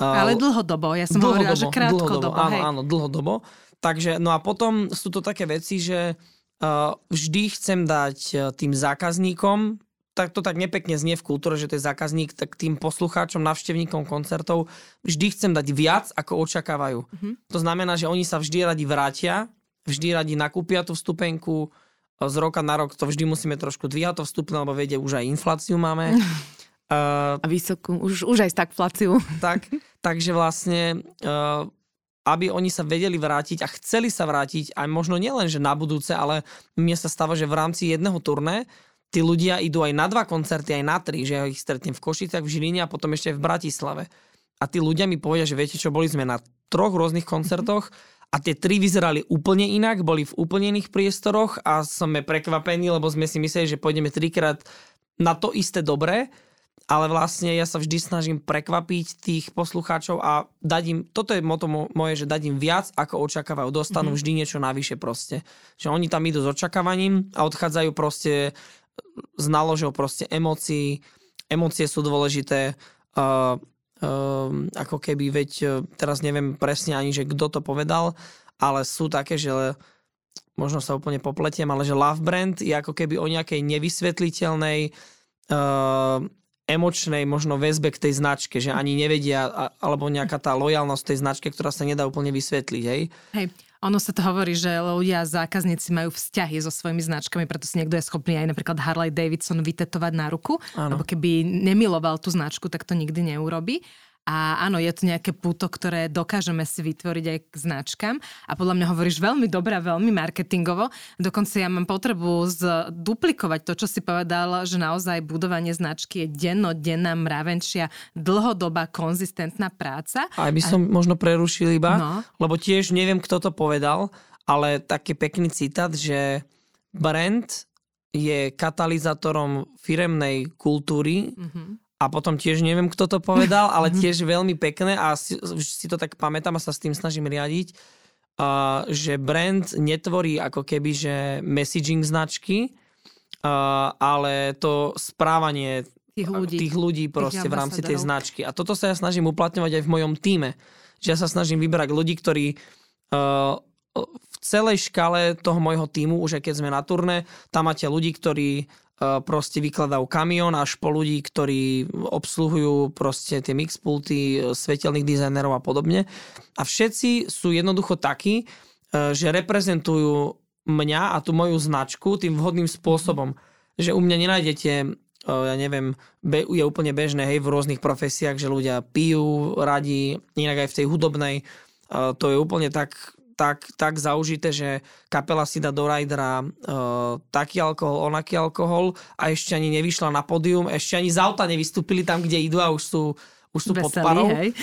Ale dlhodobo, ja som hovorila, že krátkodobo. dlhodobo, áno, hej. áno, dlhodobo. Takže, no a potom sú to také veci, že vždy chcem dať uh, tým zákazníkom, tak to tak nepekne znie v kultúre, že to je zákazník, tak tým poslucháčom, navštevníkom koncertov vždy chcem dať viac, ako očakávajú. Mhm. To znamená, že oni sa vždy radi vrátia, vždy radi nakúpia tú vstupenku, z roka na rok to vždy musíme trošku dvíhať to vstupné, lebo vedie, už aj infláciu máme. Uh, A vysokú, už, už aj stagfláciu. tak, takže vlastne uh, aby oni sa vedeli vrátiť a chceli sa vrátiť aj možno nielen, že na budúce, ale mne sa stáva, že v rámci jedného turné tí ľudia idú aj na dva koncerty, aj na tri, že ja ich stretnem v Košicach, v Žiline a potom ešte v Bratislave. A tí ľudia mi povedia, že viete čo, boli sme na troch rôznych koncertoch a tie tri vyzerali úplne inak, boli v úplne iných priestoroch a sme prekvapení, lebo sme si mysleli, že pôjdeme trikrát na to isté dobré ale vlastne ja sa vždy snažím prekvapiť tých poslucháčov a dať im, toto je moto moje, že dať im viac, ako očakávajú. Dostanú mm-hmm. vždy niečo navyše proste. Že oni tam idú s očakávaním a odchádzajú proste s náložou proste emócií. Emócie sú dôležité. Uh, uh, ako keby, veď teraz neviem presne ani, že kto to povedal, ale sú také, že možno sa úplne popletiem, ale že love brand je ako keby o nejakej nevysvetliteľnej uh, emočnej možno väzbe k tej značke, že ani nevedia, alebo nejaká tá lojalnosť tej značke, ktorá sa nedá úplne vysvetliť, hej? Hej, ono sa to hovorí, že ľudia, zákazníci majú vzťahy so svojimi značkami, preto si niekto je schopný aj napríklad Harley Davidson vytetovať na ruku, ano. lebo keby nemiloval tú značku, tak to nikdy neurobi. A áno, je to nejaké puto, ktoré dokážeme si vytvoriť aj k značkám. A podľa mňa hovoríš veľmi dobre, veľmi marketingovo. Dokonca ja mám potrebu zduplikovať to, čo si povedal, že naozaj budovanie značky je dennodenná, mravenčia, dlhodobá, konzistentná práca. Aj by som a... možno prerušil iba, no. lebo tiež neviem, kto to povedal, ale taký pekný citát, že brand je katalizátorom firemnej kultúry, mm-hmm a potom tiež neviem, kto to povedal, ale mhm. tiež veľmi pekné a si, si to tak pamätám a sa s tým snažím riadiť, uh, že brand netvorí ako keby, že messaging značky, uh, ale to správanie tých ľudí, tých ľudí proste tých v rámci tej značky. A toto sa ja snažím uplatňovať aj v mojom týme. Že ja sa snažím vyberať ľudí, ktorí uh, v celej škale toho môjho týmu, už aj keď sme na turné, tam máte ľudí, ktorí proste vykladajú kamión až po ľudí, ktorí obsluhujú proste tie mixpulty, e, svetelných dizajnerov a podobne. A všetci sú jednoducho takí, e, že reprezentujú mňa a tú moju značku tým vhodným spôsobom. Že u mňa nenájdete ja neviem, je úplne bežné hej, v rôznych profesiách, že ľudia pijú radi, inak aj v tej hudobnej. To je úplne tak tak, tak zaužité, že kapela si dá do rajdera uh, taký alkohol, onaký alkohol a ešte ani nevyšla na pódium, ešte ani z auta nevystúpili tam, kde idú a už sú, už sú Veselý, pod parou. Hej.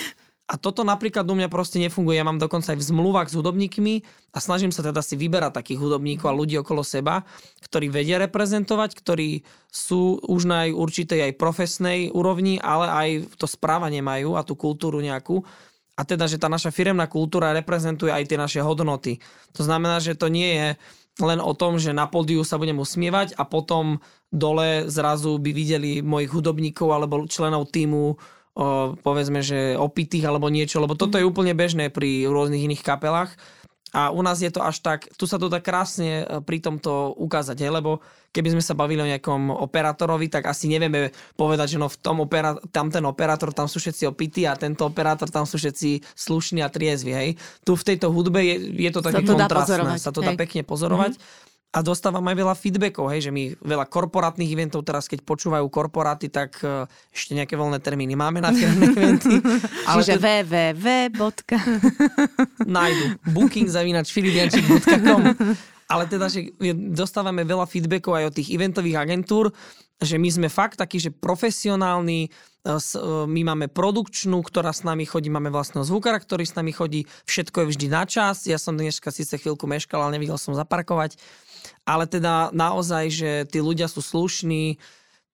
A toto napríklad u mňa proste nefunguje. Ja mám dokonca aj v zmluvách s hudobníkmi a snažím sa teda si vyberať takých hudobníkov a ľudí okolo seba, ktorí vedia reprezentovať, ktorí sú už na aj určitej aj profesnej úrovni, ale aj to správanie majú a tú kultúru nejakú a teda, že tá naša firemná kultúra reprezentuje aj tie naše hodnoty. To znamená, že to nie je len o tom, že na pódiu sa budem usmievať a potom dole zrazu by videli mojich hudobníkov alebo členov týmu o, povedzme, že opitých alebo niečo, lebo toto je úplne bežné pri rôznych iných kapelách a u nás je to až tak, tu sa to dá krásne e, pri tomto ukázať, hej, lebo keby sme sa bavili o nejakom operátorovi, tak asi nevieme povedať, že no v tom opera, tam ten operátor, tam sú všetci opití a tento operátor, tam sú všetci slušní a triezvi, hej. Tu v tejto hudbe je, je to také kontrastné, sa to dá pekne pozorovať. Mm-hmm a dostávam aj veľa feedbackov, hej, že my veľa korporátnych eventov teraz, keď počúvajú korporáty, tak uh, ešte nejaké voľné termíny máme na firmné eventy. Ale Čiže te... www. Nájdu booking.filipiančik.com Ale teda, že dostávame veľa feedbackov aj od tých eventových agentúr, že my sme fakt takí, že profesionálni, e, e, my máme produkčnú, ktorá s nami chodí, máme vlastného zvukára, ktorý s nami chodí, všetko je vždy na čas. Ja som dneska síce chvíľku meškal, ale nevidel som zaparkovať ale teda naozaj, že tí ľudia sú slušní.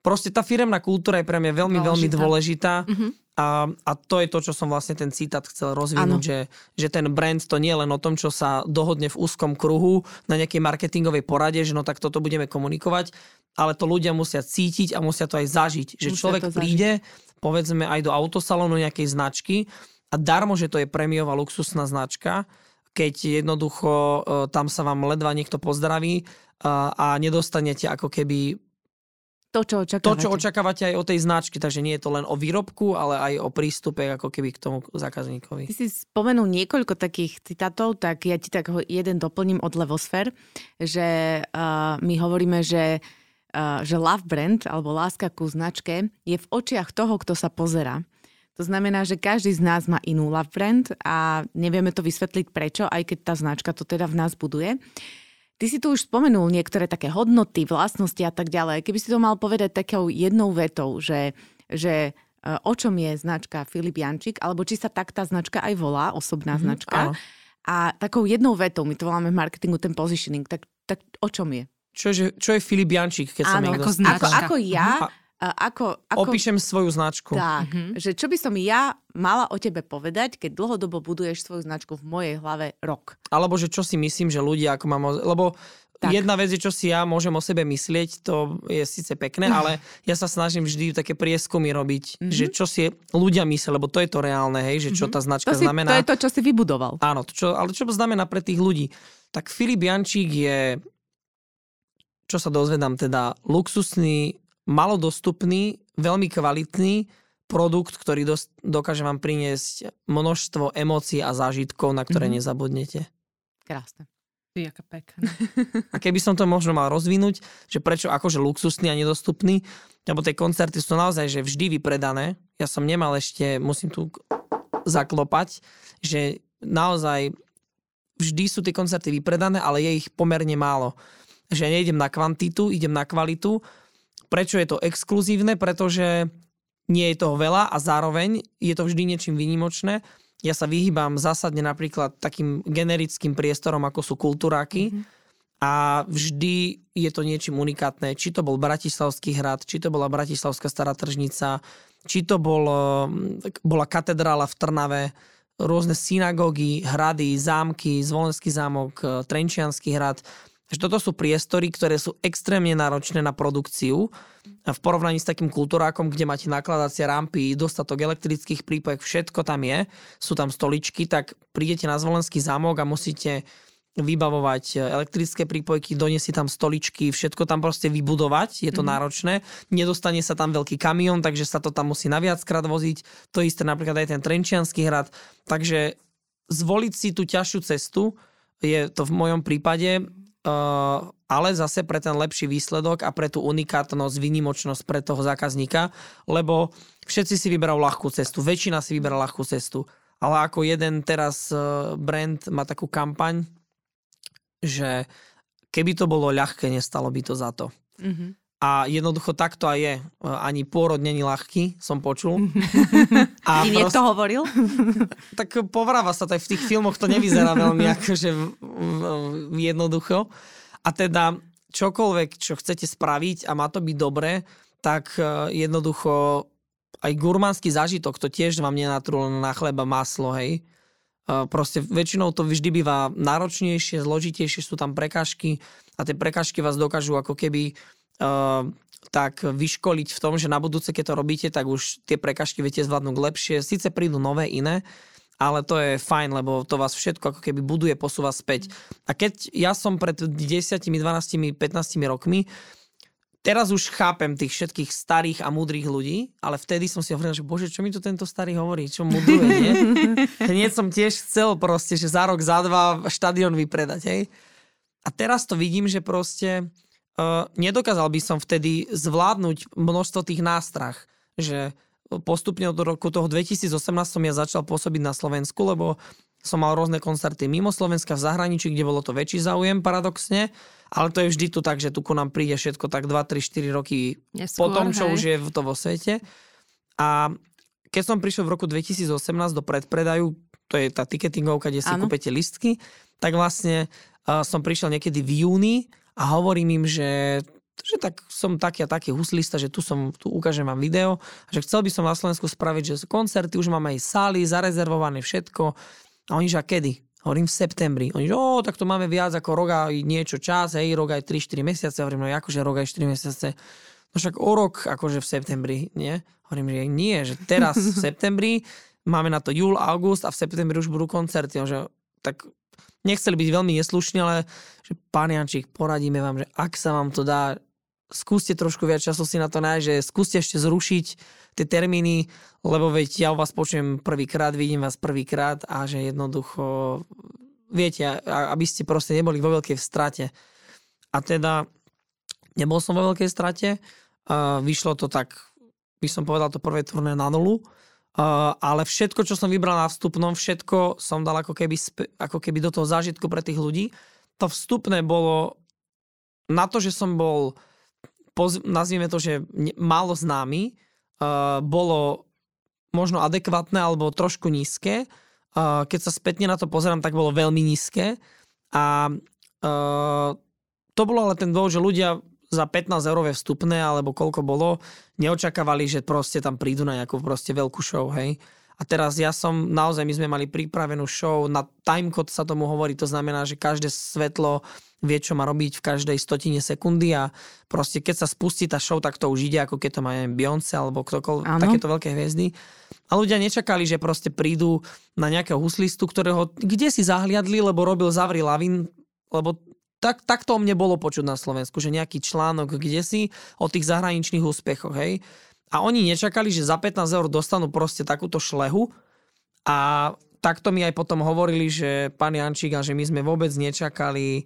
Proste tá firemná kultúra je pre mňa veľmi, dôležitá. veľmi dôležitá. Mm-hmm. A, a to je to, čo som vlastne ten citát chcel rozvinúť, že, že ten brand to nie je len o tom, čo sa dohodne v úzkom kruhu na nejakej marketingovej porade, že no tak toto budeme komunikovať, ale to ľudia musia cítiť a musia to aj zažiť. Že musia človek príde, povedzme aj do autosalónu nejakej značky a darmo, že to je premiová luxusná značka, keď jednoducho e, tam sa vám ledva niekto pozdraví a, a nedostanete ako keby to, čo očakávate. To, čo očakávate aj o tej značky, takže nie je to len o výrobku, ale aj o prístupe ako keby k tomu zákazníkovi. Ty si spomenul niekoľko takých citátov, tak ja ti tak jeden doplním od Levosfer, že uh, my hovoríme, že, uh, že love brand alebo láska ku značke je v očiach toho, kto sa pozera. To znamená, že každý z nás má inú love brand a nevieme to vysvetliť prečo, aj keď tá značka to teda v nás buduje. Ty si tu už spomenul niektoré také hodnoty, vlastnosti a tak ďalej. Keby si to mal povedať takou jednou vetou, že, že e, o čom je značka Filip Jančík, alebo či sa tak tá značka aj volá, osobná mm-hmm, značka. Áno. A takou jednou vetou, my to voláme v marketingu ten positioning, tak, tak o čom je? Čo je, čo je Filip Jančík, keď Áno, sa niekto ako, ako, ako ja ako, ako, Opíšem svoju značku. Tak, mm-hmm. že čo by som ja mala o tebe povedať, keď dlhodobo buduješ svoju značku v mojej hlave rok. Alebo že čo si myslím, že ľudia ako mám... Lebo tak. jedna vec je, čo si ja môžem o sebe myslieť, to je síce pekné, ale ja sa snažím vždy také prieskumy robiť, mm-hmm. že čo si ľudia myslia, lebo to je to reálne, hej, že čo mm-hmm. tá značka to si, znamená. To je to, čo si vybudoval. Áno, to čo, ale čo to znamená pre tých ľudí? Tak Filip Jančík je, čo sa dozvedám, teda luxusný, malodostupný, veľmi kvalitný produkt, ktorý dos- dokáže vám priniesť množstvo emócií a zážitkov, na ktoré mm-hmm. nezabudnete. Krásne. Ty, aká pekná. A keby som to možno mal rozvinúť, že prečo akože luxusný a nedostupný, lebo tie koncerty sú naozaj že vždy vypredané. Ja som nemal ešte, musím tu zaklopať, že naozaj vždy sú tie koncerty vypredané, ale je ich pomerne málo. Že nejdem na kvantitu, idem na kvalitu Prečo je to exkluzívne? Pretože nie je toho veľa a zároveň je to vždy niečím výnimočné. Ja sa vyhýbam zásadne napríklad takým generickým priestorom, ako sú kultúráky. Mm-hmm. A vždy je to niečím unikátne. Či to bol Bratislavský hrad, či to bola Bratislavská stará tržnica, či to bol, bola katedrála v Trnave, rôzne synagógy, hrady, zámky, Zvolenský zámok, Trenčianský hrad že toto sú priestory, ktoré sú extrémne náročné na produkciu v porovnaní s takým kultúrákom, kde máte nakladacie rampy, dostatok elektrických prípojek, všetko tam je, sú tam stoličky, tak prídete na Zvolenský zámok a musíte vybavovať elektrické prípojky, doniesť si tam stoličky, všetko tam proste vybudovať, je to mm. náročné. Nedostane sa tam veľký kamión, takže sa to tam musí naviackrát voziť. To isté napríklad aj ten Trenčianský hrad. Takže zvoliť si tú ťažšiu cestu je to v mojom prípade ale zase pre ten lepší výsledok a pre tú unikátnosť, výnimočnosť pre toho zákazníka, lebo všetci si vyberajú ľahkú cestu, väčšina si vyberá ľahkú cestu. Ale ako jeden teraz eh, brand má takú kampaň, že keby to bolo ľahké, nestalo by to za to. Mm-hmm. A jednoducho takto aj je. Eh, ani pôrod není ľahký, som počul. A Ti prost... niekto hovoril? tak povráva sa to aj v tých filmoch, to nevyzerá veľmi akože jednoducho. A teda čokoľvek, čo chcete spraviť a má to byť dobré, tak e, jednoducho aj gurmánsky zážitok, to tiež vám nenatrú na chleba maslo, hej. E, proste väčšinou to vždy býva náročnejšie, zložitejšie, sú tam prekažky a tie prekažky vás dokážu ako keby tak vyškoliť v tom, že na budúce, keď to robíte, tak už tie prekažky viete zvládnuť lepšie. Sice prídu nové, iné, ale to je fajn, lebo to vás všetko ako keby buduje, posúva späť. A keď ja som pred 10, 12, 15 rokmi, teraz už chápem tých všetkých starých a múdrych ľudí, ale vtedy som si hovoril, že bože, čo mi tu tento starý hovorí, čo mudruje, nie? Hneď som tiež chcel proste, že za rok, za dva štadión vypredať, hej? A teraz to vidím, že proste nedokázal by som vtedy zvládnuť množstvo tých nástrach, že postupne od roku toho 2018 som ja začal pôsobiť na Slovensku, lebo som mal rôzne koncerty mimo Slovenska v zahraničí, kde bolo to väčší záujem paradoxne, ale to je vždy tu tak, že tu ku nám príde všetko tak 2, 3, 4 roky Neskôr, po tom, čo hej. už je to vo svete. A keď som prišiel v roku 2018 do predpredaju, to je tá ticketingovka, kde si ano. kúpete listky, tak vlastne uh, som prišiel niekedy v júni a hovorím im, že že tak som taký a taký huslista, že tu som, tu ukážem vám video, že chcel by som na Slovensku spraviť, že koncerty, už máme aj sály, zarezervované všetko. A oni, že a kedy? Hovorím v septembri. Oni, že o, tak to máme viac ako rok aj niečo čas, hej, rok aj 3-4 mesiace. Hovorím, no akože rok aj 4 mesiace. No však o rok akože v septembri, nie? Hovorím, že nie, že teraz v septembri máme na to júl, august a v septembri už budú koncerty. Že, tak nechceli byť veľmi neslušní, ale že pán Jančík, poradíme vám, že ak sa vám to dá, skúste trošku viac času si na to nájsť, že skúste ešte zrušiť tie termíny, lebo veď ja vás počujem prvýkrát, vidím vás prvýkrát a že jednoducho, viete, aby ste proste neboli vo veľkej strate. A teda nebol som vo veľkej strate, vyšlo to tak, by som povedal to prvé turné na nulu, Ale všetko, čo som vybral na vstupnom, všetko som dal ako keby, ako keby do toho zážitku pre tých ľudí. To vstupné bolo na to, že som bol, poz, nazvime to, že málo známy, uh, bolo možno adekvátne alebo trošku nízke. Uh, keď sa spätne na to pozerám, tak bolo veľmi nízke. A uh, to bolo ale ten dôvod, že ľudia za 15 eurové vstupné, alebo koľko bolo, neočakávali, že proste tam prídu na nejakú proste veľkú show, hej. A teraz ja som, naozaj my sme mali pripravenú show, na timecode sa tomu hovorí, to znamená, že každé svetlo vie, čo má robiť v každej stotine sekundy a proste keď sa spustí tá show, tak to už ide, ako keď to má neviem, Beyoncé alebo ktokoľvek, takéto veľké hviezdy. A ľudia nečakali, že proste prídu na nejakého huslistu, ktorého kde si zahliadli, lebo robil Zavri Lavin, lebo tak, tak to o mne bolo počuť na Slovensku, že nejaký článok kde si o tých zahraničných úspechoch, hej. A oni nečakali, že za 15 eur dostanú proste takúto šlehu a takto mi aj potom hovorili, že pán Jančík a že my sme vôbec nečakali, e,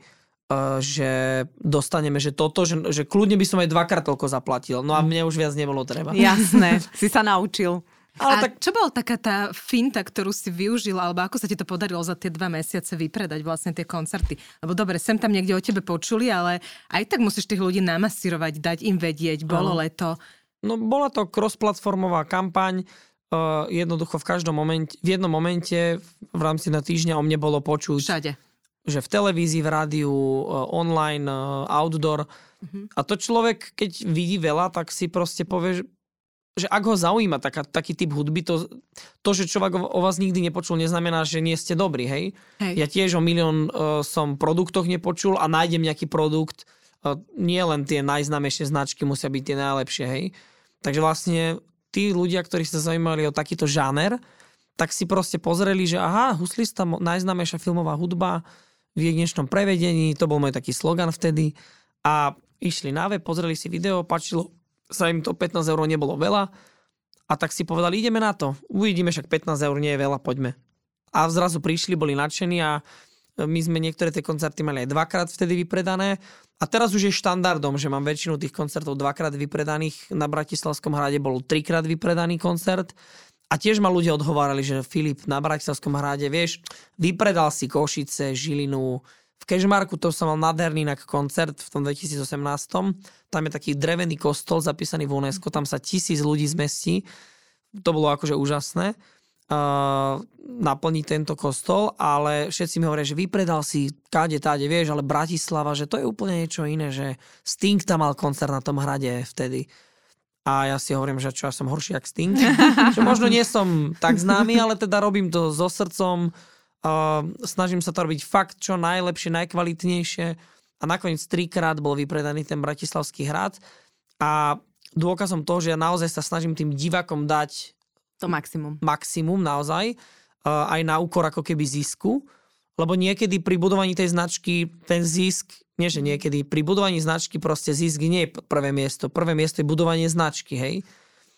že dostaneme, že toto, že, že kľudne by som aj dvakrát toľko zaplatil. No a mne už viac nebolo treba. Jasné, si sa naučil. Ale a tak... čo bola taká tá finta, ktorú si využil, alebo ako sa ti to podarilo za tie dva mesiace vypredať vlastne tie koncerty? Lebo dobre, sem tam niekde o tebe počuli, ale aj tak musíš tých ľudí namasírovať, dať im vedieť, bolo ano. leto. No bola to cross-platformová kampaň, uh, jednoducho v každom momente, v jednom momente v rámci na týždňa o mne bolo počuť. Všade. Že v televízii, v rádiu, uh, online, uh, outdoor. Uh-huh. A to človek, keď vidí veľa, tak si proste povie, že ak ho zaujíma taká, taký typ hudby, to, to, že človek o, o vás nikdy nepočul, neznamená, že nie ste dobrí, hej? hej. Ja tiež o milión uh, som produktoch nepočul a nájdem nejaký produkt, uh, nie len tie najznámejšie značky musia byť tie najlepšie, hej? Takže vlastne tí ľudia, ktorí sa zaujímali o takýto žáner, tak si proste pozreli, že aha, huslista, najznámejšia filmová hudba v jedinečnom prevedení, to bol môj taký slogan vtedy a išli na web, pozreli si video, páčilo sa im to 15 eur nebolo veľa a tak si povedali, ideme na to. Uvidíme, však 15 eur nie je veľa, poďme. A zrazu prišli, boli nadšení a my sme niektoré tie koncerty mali aj dvakrát vtedy vypredané a teraz už je štandardom, že mám väčšinu tých koncertov dvakrát vypredaných. Na Bratislavskom hrade bol trikrát vypredaný koncert a tiež ma ľudia odhovárali, že Filip, na Bratislavskom hrade, vieš, vypredal si Košice, Žilinu, v Kežmarku to som mal nádherný inak koncert v tom 2018. Tam je taký drevený kostol zapísaný v UNESCO, tam sa tisíc ľudí zmestí. To bolo akože úžasné uh, naplniť tento kostol, ale všetci mi hovoria, že vypredal si káde, táde, vieš, ale Bratislava, že to je úplne niečo iné, že Sting tam mal koncert na tom hrade vtedy. A ja si hovorím, že čo, ja som horší jak Sting. že možno nie som tak známy, ale teda robím to so srdcom, snažím sa to robiť fakt čo najlepšie, najkvalitnejšie a nakoniec trikrát bol vypredaný ten Bratislavský hrad a dôkazom toho, že ja naozaj sa snažím tým divakom dať to maximum. Maximum naozaj, uh, aj na úkor ako keby zisku, lebo niekedy pri budovaní tej značky ten zisk, nie že niekedy, pri budovaní značky proste zisk nie je prvé miesto. Prvé miesto je budovanie značky, hej.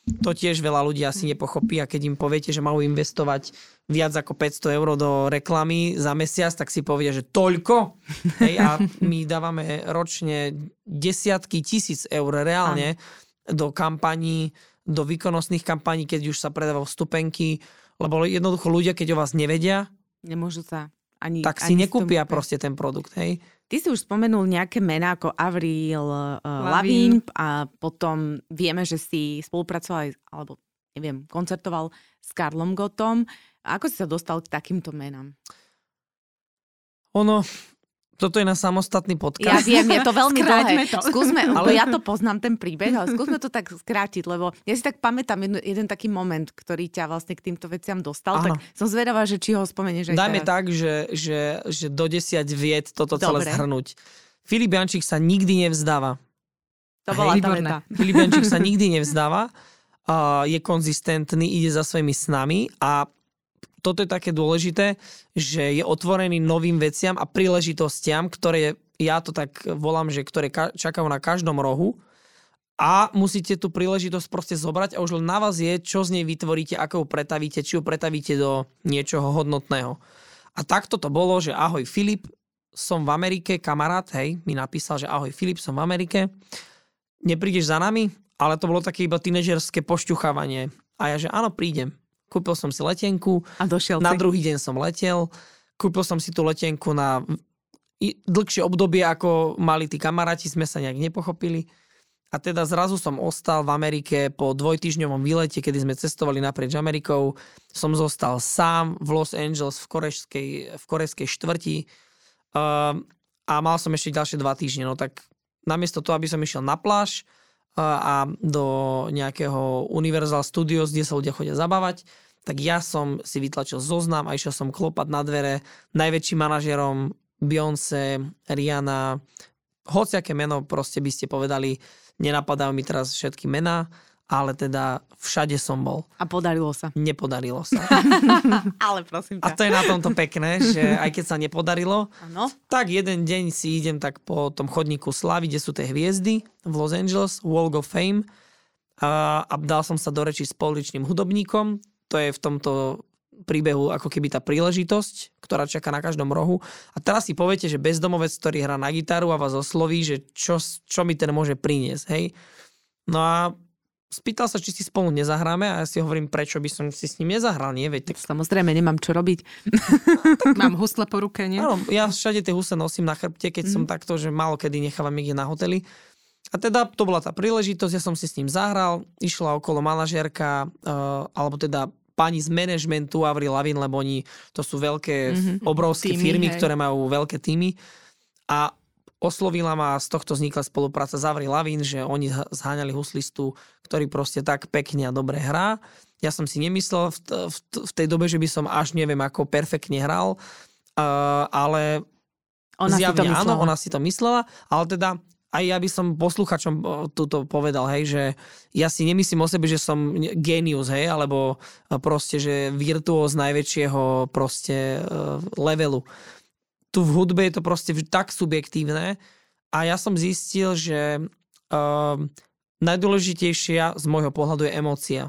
To tiež veľa ľudí asi nepochopí a keď im poviete, že majú investovať viac ako 500 eur do reklamy za mesiac, tak si povedia, že toľko. Hej, a my dávame ročne desiatky tisíc eur reálne Aha. do kampaní, do výkonnostných kampaní, keď už sa predávajú vstupenky, lebo jednoducho ľudia, keď o vás nevedia, nemôžu sa ani... Tak si ani nekúpia proste ten produkt, hej. Ty si už spomenul nejaké mená ako Avril uh, Lavín a potom vieme, že si spolupracoval, alebo neviem, koncertoval s Karlom Gotom. Ako si sa dostal k takýmto menám? Ono, toto je na samostatný podcast. Ja viem, je to veľmi dlhé. To. Skúsme, ale... ja to poznám ten príbeh, ale skúsme to tak skrátiť, lebo ja si tak pamätám jeden, jeden taký moment, ktorý ťa vlastne k týmto veciam dostal, Aha. tak som zvedavá, že či ho spomenieš aj Dajme teraz. tak, že, že, že do desiať viet toto Dobre. celé zhrnúť. Filip Jančík sa nikdy nevzdáva. To bola tá veta. Filip Jančík sa nikdy nevzdáva, uh, je konzistentný, ide za svojimi snami a toto je také dôležité, že je otvorený novým veciam a príležitostiam, ktoré ja to tak volám, že ktoré čakajú na každom rohu a musíte tú príležitosť proste zobrať a už len na vás je, čo z nej vytvoríte, ako ju pretavíte, či ju pretavíte do niečoho hodnotného. A takto to bolo, že ahoj Filip, som v Amerike, kamarát, hej, mi napísal, že ahoj Filip, som v Amerike, neprídeš za nami? Ale to bolo také iba tínežerské pošťuchávanie. A ja, že áno, prídem Kúpil som si letenku. A došiel Na si. druhý deň som letel. Kúpil som si tú letenku na dlhšie obdobie, ako mali tí kamaráti, sme sa nejak nepochopili. A teda zrazu som ostal v Amerike po dvojtyžňovom výlete, kedy sme cestovali naprieč Amerikou. Som zostal sám v Los Angeles v korejskej, v korejskej štvrti. Um, a mal som ešte ďalšie dva týždne. No tak namiesto toho, aby som išiel na pláž uh, a do nejakého Universal Studios, kde sa ľudia chodia zabávať, tak ja som si vytlačil zoznam a išiel som klopať na dvere najväčším manažerom Beyoncé, Rihanna, hociaké meno proste by ste povedali, nenapadajú mi teraz všetky mená, ale teda všade som bol. A podarilo sa. Nepodarilo sa. Ale prosím A to je na tomto pekné, že aj keď sa nepodarilo, Áno. tak jeden deň si idem tak po tom chodníku Slavy, kde sú tie hviezdy v Los Angeles, Walk of Fame a, a dal som sa do reči s pouličným hudobníkom. To je v tomto príbehu ako keby tá príležitosť, ktorá čaká na každom rohu. A teraz si poviete, že bezdomovec, ktorý hrá na gitaru a vás osloví, že čo, čo mi ten môže priniesť, hej. No a spýtal sa, či si spolu nezahráme a ja si hovorím, prečo by som si s ním nezahral, nie? Veď tak Samozrejme, nemám čo robiť. Mám husle po ruke, nie? Áno, ja všade tie husle nosím na chrbte, keď mm. som takto, že málo kedy nechávam niekde na hoteli. A teda to bola tá príležitosť, ja som si s ním zahral, išla okolo manažérka, uh, alebo teda pani z manažmentu Avril Lavigne, lebo oni, to sú veľké, mm-hmm. obrovské Týmy, firmy, hej. ktoré majú veľké týmy. A oslovila ma, z tohto vznikla spolupráca s Avril Lavigne, že oni zháňali huslistu, ktorý proste tak pekne a dobre hrá. Ja som si nemyslel v, t- v, t- v tej dobe, že by som až neviem ako perfektne hral, uh, ale Ona si to Zjavne myslela. áno, ona si to myslela, ale teda aj ja by som posluchačom o, túto povedal, hej, že ja si nemyslím o sebe, že som genius, hej, alebo e, proste, že virtuóz najväčšieho proste uh, levelu. Tu v hudbe je to proste tak subjektívne a ja som zistil, že uh, najdôležitejšia z môjho pohľadu je emócia.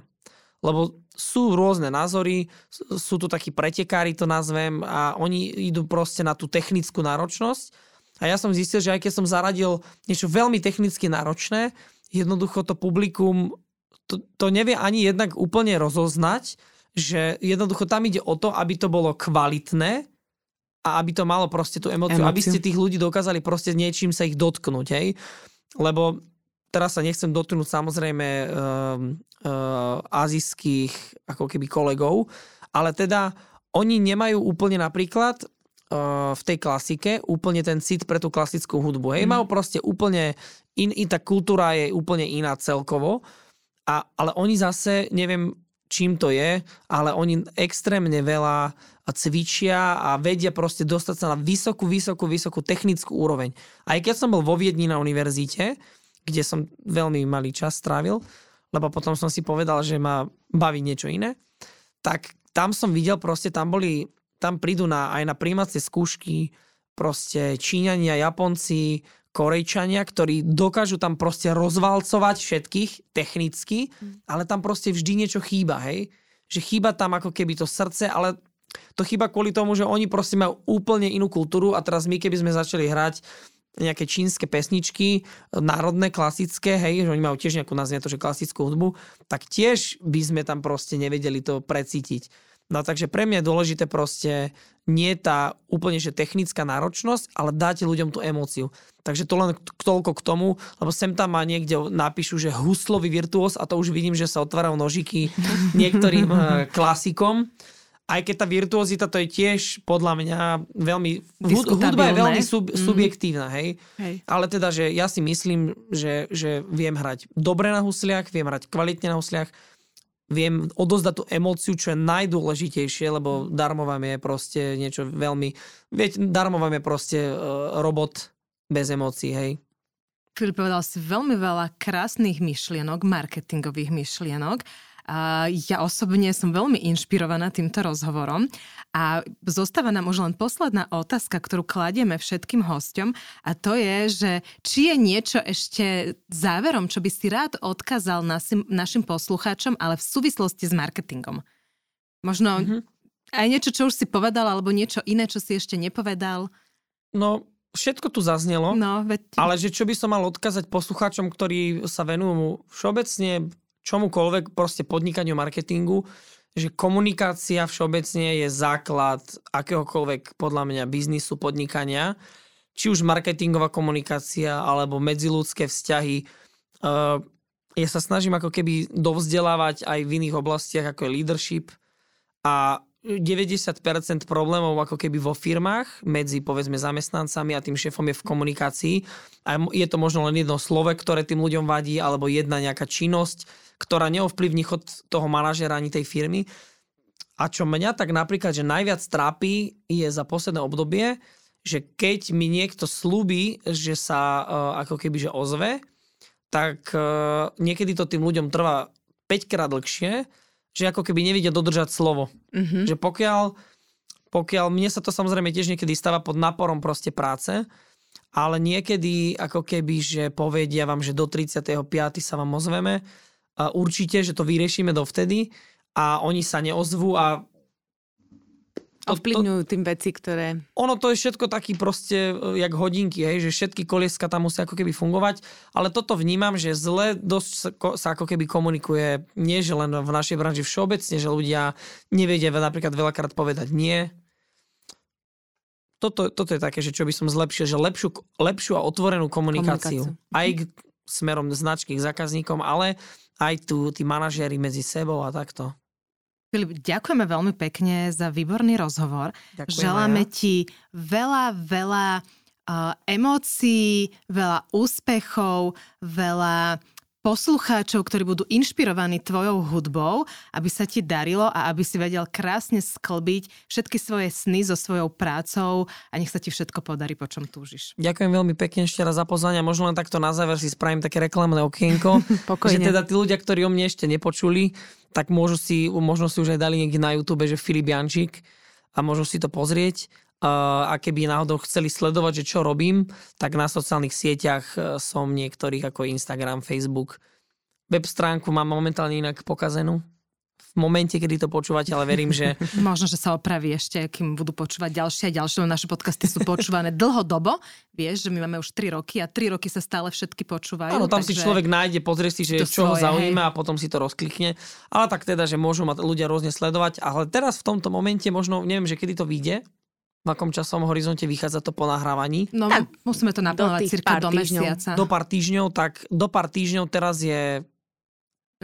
Lebo sú rôzne názory, sú tu takí pretekári, to nazvem, a oni idú proste na tú technickú náročnosť. A ja som zistil, že aj keď som zaradil niečo veľmi technicky náročné, jednoducho to publikum to, to nevie ani jednak úplne rozoznať, že jednoducho tam ide o to, aby to bolo kvalitné a aby to malo proste tú emóciu, Emóciu. aby ste tých ľudí dokázali proste niečím sa ich dotknúť, hej. Lebo teraz sa nechcem dotknúť samozrejme um, uh, azijských ako keby kolegov, ale teda oni nemajú úplne napríklad uh, v tej klasike úplne ten cit pre tú klasickú hudbu. Hej, Mm. majú proste úplne, in, in, tá kultúra je úplne iná celkovo, a, ale oni zase, neviem čím to je, ale oni extrémne veľa cvičia a vedia proste dostať sa na vysokú, vysokú, vysokú technickú úroveň. Aj keď som bol vo Viedni na univerzite, kde som veľmi malý čas strávil, lebo potom som si povedal, že ma baví niečo iné, tak tam som videl proste, tam boli, tam prídu na, aj na príjmacie skúšky proste Číňania, Japonci, Korejčania, ktorí dokážu tam proste rozvalcovať všetkých technicky, ale tam proste vždy niečo chýba, hej? Že chýba tam ako keby to srdce, ale to chýba kvôli tomu, že oni proste majú úplne inú kultúru a teraz my, keby sme začali hrať nejaké čínske pesničky, národné, klasické, hej, že oni majú tiež nejakú nazvime to, že klasickú hudbu, tak tiež by sme tam proste nevedeli to precítiť. No takže pre mňa je dôležité proste nie tá úplne že technická náročnosť, ale dáte ľuďom tú emóciu. Takže to len k- toľko k tomu, lebo sem tam ma niekde napíšu, že huslový virtuós a to už vidím, že sa otvárajú nožiky niektorým eh, klasikom. Aj keď tá virtuozita to je tiež podľa mňa veľmi... hud- Hudba je veľmi sub, Mhm. subjektívna, hej. Hej. Ale teda, že ja si myslím, že, že viem hrať dobre na husliach, viem hrať kvalitne na husliach, viem odozdať tú emóciu, čo je najdôležitejšie, lebo darmo vám je proste niečo veľmi... Viete, darmo vám je proste uh, robot bez emócií, hej. Filip, povedal si veľmi veľa krásnych myšlienok, marketingových myšlienok. Ja osobne som veľmi inšpirovaná týmto rozhovorom a zostáva nám už len posledná otázka, ktorú kladieme všetkým hosťom a to je, že či je niečo ešte záverom, čo by si rád odkázal našim, našim poslucháčom, ale v súvislosti s marketingom. Možno Mhm. aj niečo, čo už si povedal, alebo niečo iné, čo si ešte nepovedal. No, všetko tu zaznelo. No, veď... Ale že čo by som mal odkázať poslucháčom, ktorí sa venujú všeobecne čomukoľvek, proste podnikaniu, marketingu, že komunikácia všeobecne je základ akéhokoľvek podľa mňa biznisu, podnikania. Či už marketingová komunikácia alebo medziludské vzťahy. Uh, ja sa snažím ako keby dovzdelávať aj v iných oblastiach ako je leadership a 90% problémov ako keby vo firmách medzi povedzme zamestnancami a tým šéfom je v komunikácii a je to možno len jedno slovo, ktoré tým ľuďom vadí alebo jedna nejaká činnosť, ktorá neovplyvní chod toho manažera ani tej firmy. A čo mňa tak napríklad, že najviac trápi je za posledné obdobie, že keď mi niekto slúbi, že sa uh, ako keby že ozve, tak uh, niekedy to tým ľuďom trvá 5 krát dlhšie, že ako keby nevidia dodržať slovo. Mm-hmm. Že pokiaľ, pokiaľ, mne sa to samozrejme tiež niekedy stáva pod náporom proste práce, ale niekedy ako keby, že povedia vám, že do 35. sa vám ozveme, určite, že to vyriešime dovtedy a oni sa neozvú a Ovplyvňujú tým veci, ktoré... Ono to je všetko taký proste, e, jak hodinky, hej, že všetky kolieska tam musia ako keby fungovať, ale toto vnímam, že zle dosť sa ako keby komunikuje, nie že len v našej branži všeobecne, že ľudia nevedia napríklad veľakrát povedať nie. Toto, toto je také, že čo by som zlepšil, že lepšiu, lepšiu a otvorenú komunikáciu. komunikáciu. Aj k smerom značky k zákazníkom, ale aj tu tí manažéri medzi sebou a takto. Filip, ďakujeme veľmi pekne za výborný rozhovor. Ďakujem Želáme ja. ti veľa, veľa uh, emócií, veľa úspechov, veľa poslucháčov, ktorí budú inšpirovaní tvojou hudbou, aby sa ti darilo a aby si vedel krásne sklbiť všetky svoje sny so svojou prácou a nech sa ti všetko podarí, po čom túžiš. Ďakujem veľmi pekne ešte raz za pozvanie. Možno len takto na záver si spravím také reklamné okienko. že teda tí ľudia, ktorí o mne ešte nepočuli, tak môžu si, možno si už aj dali niekde na YouTube, že Filip Jančík a môžu si to pozrieť a keby náhodou chceli sledovať, že čo robím, tak na sociálnych sieťach e, som niektorých ako Instagram, Facebook. Web stránku mám momentálne inak pokazenú. V momente, kedy to počúvate, ale verím, že... Možno, že sa opraví ešte, kým budú počúvať ďalšie a ďalšie. Naše podcasty sú počúvané dlhodobo. Vieš, že my máme už 3 roky a 3 roky sa stále všetky počúvajú. Áno, tam takže... si človek nájde, pozrie si, že čo ho zaujíma hej. a potom si to rozklikne. Ale tak teda, že môžu ma ľudia rôzne sledovať. Ale teraz v tomto momente možno, neviem, že kedy to vyjde, v akom časovom horizonte vychádza to po nahrávaní? No, tak, musíme to naplánovať cirka do mesiaca. Do pár týždňov, tak do pár týždňov teraz je...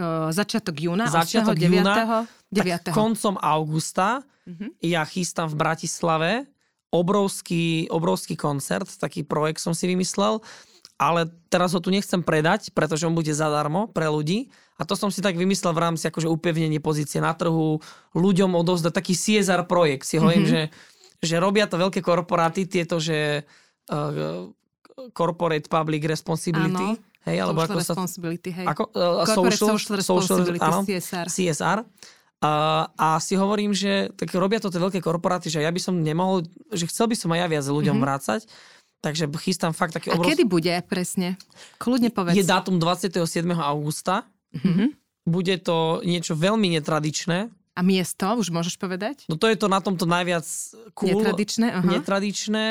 Uh, začiatok júna, začiatok 8. júna, 9. Tak koncom augusta uh-huh. ja chystám v Bratislave obrovský, obrovský koncert, taký projekt som si vymyslel, ale teraz ho tu nechcem predať, pretože on bude zadarmo pre ľudí. A to som si tak vymyslel v rámci akože upevnenie pozície na trhu, ľuďom odovzdať taký CSR projekt. Si hovorím, mm-hmm. že že robia to veľké korporáty, tieto, že uh, corporate public responsibility. Áno. Hej, alebo social ako responsibility, hej. Ako, uh, social, social responsibility, áno, CSR. CSR. Uh, a si hovorím, že tak robia to tie veľké korporáty, že ja by som nemohol, že chcel by som aj ja viac ľuďom mm-hmm. vrácať. Takže chystám fakt taký obrovský... A kedy bude presne? Kľudne povedz. Je dátum 27. augusta. Mm-hmm. Bude to niečo veľmi netradičné. A miesto, už môžeš povedať? No to je to na tomto najviac cool. Netradičné? Aha. Netradičné.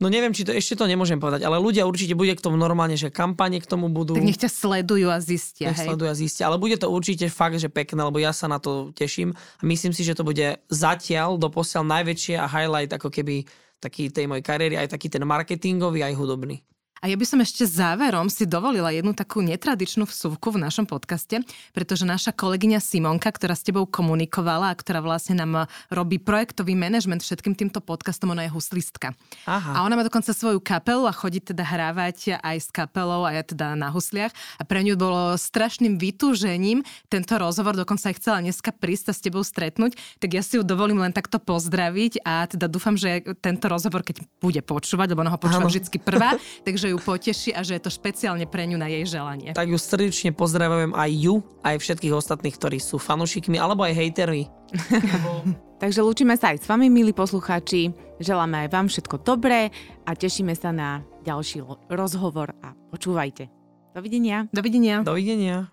No neviem, či to ešte to nemôžem povedať, ale ľudia určite bude k tomu normálne, že kampane k tomu budú. Tak nech ťa sledujú a zistia. Nech hej. sledujú a zistia, ale bude to určite fakt, že pekné, lebo ja sa na to teším a myslím si, že to bude zatiaľ doposiaľ najväčšie a highlight ako keby taký tej mojej kariéry, aj taký ten marketingový, aj hudobný. A ja by som ešte záverom si dovolila jednu takú netradičnú vsúvku v našom podcaste, pretože naša kolegyňa Simonka, ktorá s tebou komunikovala a ktorá vlastne nám robí projektový manažment všetkým týmto podcastom, ona je huslistka. Aha. A ona má dokonca svoju kapelu a chodí teda hrávať aj s kapelou a ja teda na husliach. A pre ňu bolo strašným vytúžením tento rozhovor, dokonca aj chcela dneska prísť a s tebou stretnúť, tak ja si ju dovolím len takto pozdraviť a teda dúfam, že tento rozhovor, keď bude počúvať, lebo ona ho počúva vždy prvá, takže ju poteší a že je to špeciálne pre ňu na jej želanie. Tak ju srdečne pozdravujem aj ju, aj všetkých ostatných, ktorí sú fanúšikmi alebo aj hejtermi. Takže lúčime sa aj s vami, milí poslucháči. Želáme aj vám všetko dobré a tešíme sa na ďalší rozhovor a počúvajte. Dovidenia. Dovidenia. Dovidenia.